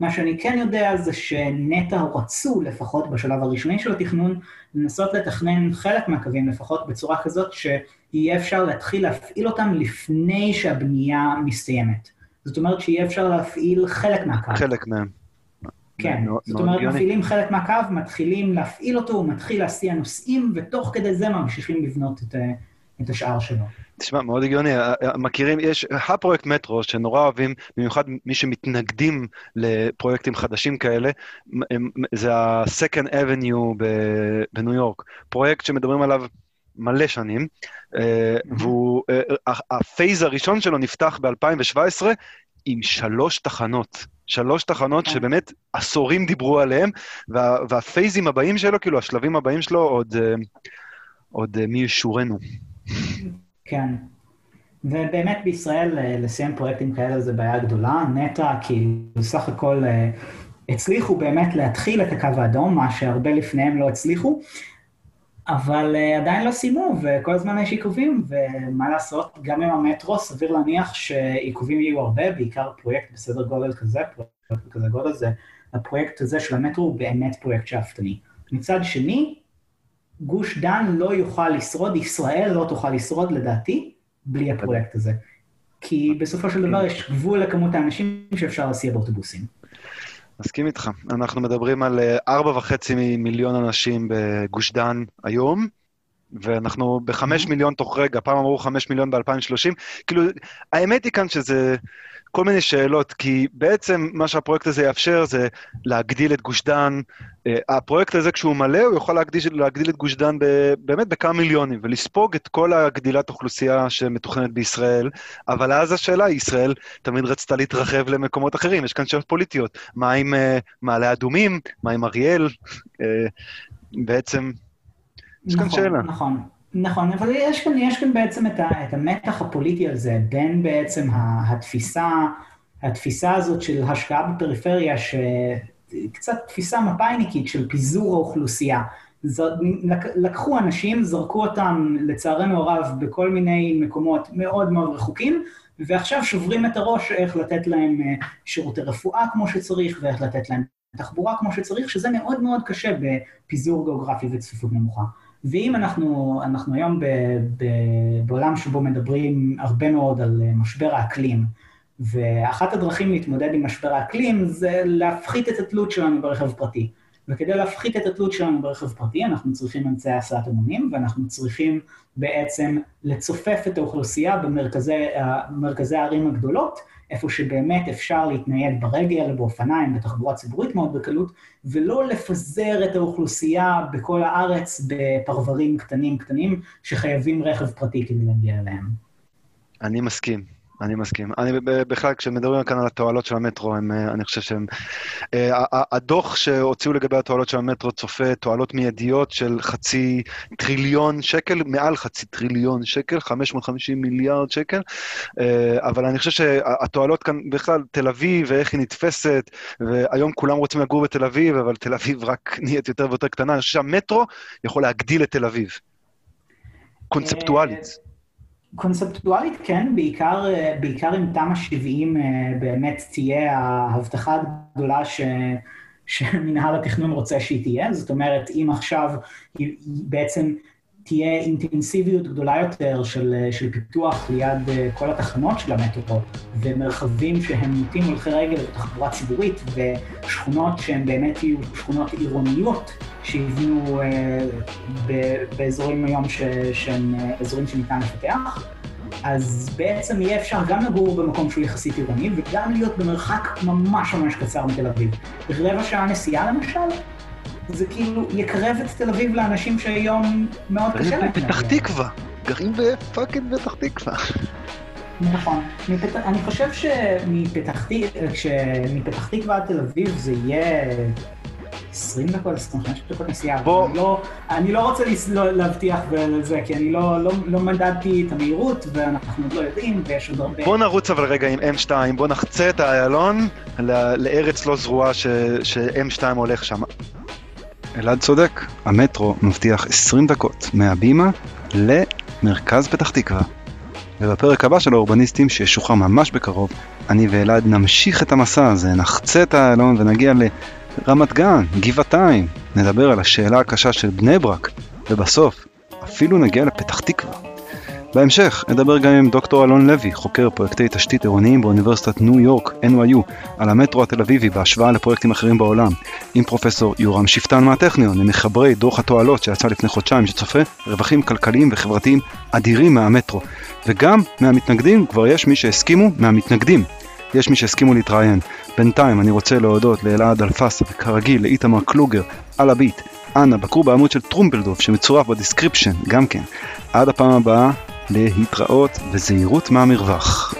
מה שאני כן יודע זה שנטע רצו, לפחות בשלב הראשוני של התכנון, לנסות לתכנן חלק מהקווים, לפחות בצורה כזאת שיהיה אפשר להתחיל להפעיל אותם לפני שהבנייה מסתיימת. זאת אומרת שיהיה אפשר להפעיל חלק מהקו. חלק מהם. כן, זאת אומרת, מפעילים חלק מהקו, מתחילים להפעיל אותו, הוא מתחיל להסיע נוסעים, ותוך כדי זה ממשיכים לבנות את, את השאר שלו. תשמע, מאוד הגיוני. מכירים, יש הפרויקט מטרו שנורא אוהבים, במיוחד מי שמתנגדים לפרויקטים חדשים כאלה, זה ה-Second Avenue בניו יורק. פרויקט שמדברים עליו מלא שנים, והוא, הפייז הראשון שלו נפתח ב-2017 עם שלוש תחנות. שלוש תחנות. שבאמת עשורים דיברו עליהן, וה, והפייזים הבאים שלו, כאילו השלבים הבאים שלו, עוד, עוד מי ישורנו. כן. ובאמת בישראל אה, לסיים פרויקטים כאלה זה בעיה גדולה. נטע, כאילו, בסך הכל אה, הצליחו באמת להתחיל את הקו האדום, מה שהרבה לפניהם לא הצליחו, אבל אה, עדיין לא סיימו, וכל הזמן יש עיכובים, ומה לעשות, גם עם המטרו, סביר להניח שעיכובים יהיו הרבה, בעיקר פרויקט בסדר גודל כזה, פרויקט כזה גודל זה, הפרויקט הזה של המטרו הוא באמת פרויקט שאפתני. מצד שני, גוש דן לא יוכל לשרוד, ישראל לא תוכל לשרוד, לדעתי, בלי הפרויקט הזה. כי בסופו של דבר יש גבול לכמות האנשים שאפשר להסיע באוטובוסים. מסכים איתך. אנחנו מדברים על אה, ארבע וחצי מיליון אנשים בגוש דן היום, ואנחנו בחמש מיליון תוך רגע, פעם אמרו חמש מיליון ב-2030. כאילו, האמת היא כאן שזה... כל מיני שאלות, כי בעצם מה שהפרויקט הזה יאפשר זה להגדיל את גוש דן. Uh, הפרויקט הזה, כשהוא מלא, הוא יכול להגדיל, להגדיל את גוש דן ב, באמת בכמה מיליונים, ולספוג את כל הגדילת אוכלוסייה שמתוכננת בישראל, אבל אז השאלה, ישראל תמיד רצתה להתרחב למקומות אחרים, יש כאן שאלות פוליטיות. מה עם uh, מעלה אדומים? מה עם אריאל? Uh, בעצם, יש נכון, כאן שאלה. נכון. נכון, אבל יש כאן, יש כאן בעצם את, ה, את המתח הפוליטי הזה בין בעצם התפיסה, התפיסה הזאת של השקעה בפריפריה, שקצת תפיסה מפאיניקית של פיזור האוכלוסייה. זר, לקחו אנשים, זרקו אותם לצערנו הרב בכל מיני מקומות מאוד מאוד רחוקים, ועכשיו שוברים את הראש איך לתת להם אה, שירותי רפואה כמו שצריך, ואיך לתת להם תחבורה כמו שצריך, שזה מאוד מאוד קשה בפיזור גיאוגרפי וצפיפות נמוכה. ואם אנחנו, אנחנו היום ב, ב, בעולם שבו מדברים הרבה מאוד על משבר האקלים, ואחת הדרכים להתמודד עם משבר האקלים זה להפחית את התלות שלנו ברכב פרטי. וכדי להפחית את התלות שלנו ברכב פרטי, אנחנו צריכים אמצעי הסעת המונים, ואנחנו צריכים בעצם לצופף את האוכלוסייה במרכזי הערים הגדולות, איפה שבאמת אפשר להתנייד ברגל, באופניים, בתחבורה ציבורית מאוד בקלות, ולא לפזר את האוכלוסייה בכל הארץ בפרברים קטנים קטנים שחייבים רכב פרטי כדי להגיע אליהם. אני מסכים. אני מסכים. אני בכלל, כשמדברים כאן על התועלות של המטרו, הם, אה, אני חושב שהם... אה, הדוח שהוציאו לגבי התועלות של המטרו צופה תועלות מיידיות של חצי טריליון שקל, מעל חצי טריליון שקל, 550 מיליארד שקל, אה, אבל אני חושב שהתועלות כאן בכלל, תל אביב ואיך היא נתפסת, והיום כולם רוצים לגור בתל אביב, אבל תל אביב רק *laughs* נהיית יותר ויותר קטנה, אני חושב שהמטרו יכול להגדיל את תל אביב. קונספטואלית. קונספטואלית כן, בעיקר, בעיקר עם תמ"א 70 אה, באמת תהיה ההבטחה הגדולה ש... שמנהל התכנון רוצה שהיא תהיה. זאת אומרת, אם עכשיו בעצם תהיה אינטנסיביות גדולה יותר של, של פיתוח ליד אה, כל התחנות של המטרו, ומרחבים שהם מוטים הולכי רגל ותחבורה ציבורית, ושכונות שהן באמת יהיו שכונות עירוניות, שיבנו אה, באזורים היום ש, שהם אה, אזורים שניתן לפתח. אז בעצם יהיה אפשר גם לגור במקום שהוא יחסית עירוני, וגם להיות במרחק ממש ממש קצר מתל אביב. רבע שעה נסיעה למשל, זה כאילו יקרב את תל אביב לאנשים שהיום מאוד קשה להם. פתח תקווה, גרים בפאקינג פתח תקווה. נכון. מפת... אני חושב שמפתח תקווה עד תל אביב זה יהיה 20 דקות, 25 דקות נסיעה. בוא. אני לא, אני לא רוצה לא, להבטיח לזה, כי אני לא, לא, לא מדדתי את המהירות, ואנחנו עוד לא יודעים, ויש עוד הרבה... בוא נרוץ אבל רגע עם M2, בוא נחצה את האיילון לארץ לא זרועה ש-M2 הולך שם. אלעד צודק, המטרו מבטיח 20 דקות מהבימה למרכז פתח תקווה. ובפרק הבא של האורבניסטים, שישוחרר ממש בקרוב, אני ואלעד נמשיך את המסע הזה, נחצה את האיילון ונגיע לרמת גן, גבעתיים, נדבר על השאלה הקשה של בני ברק, ובסוף אפילו נגיע לפתח תקווה. בהמשך אדבר גם עם דוקטור אלון לוי, חוקר פרויקטי תשתית עירוניים באוניברסיטת ניו יורק, NYU, על המטרו התל אביבי בהשוואה לפרויקטים אחרים בעולם, עם פרופסור יורם שפטן מהטכניון, ממחברי דוח התועלות שיצא לפני חודשיים, שצופה רווחים כלכליים וחברתיים אדירים מהמטרו. וגם מהמתנגדים, כבר יש מי שהסכימו מהמתנגדים. יש מי שהסכימו להתראיין. בינתיים אני רוצה להודות לאלעד אלפסה, וכרגיל לאיתמר קלוגר, על הביט. אנא, בקרו בעמוד של טרומפלדוף שמצורף ב description, גם כן. עד הפעם הבאה, להתראות וזהירות מהמרווח.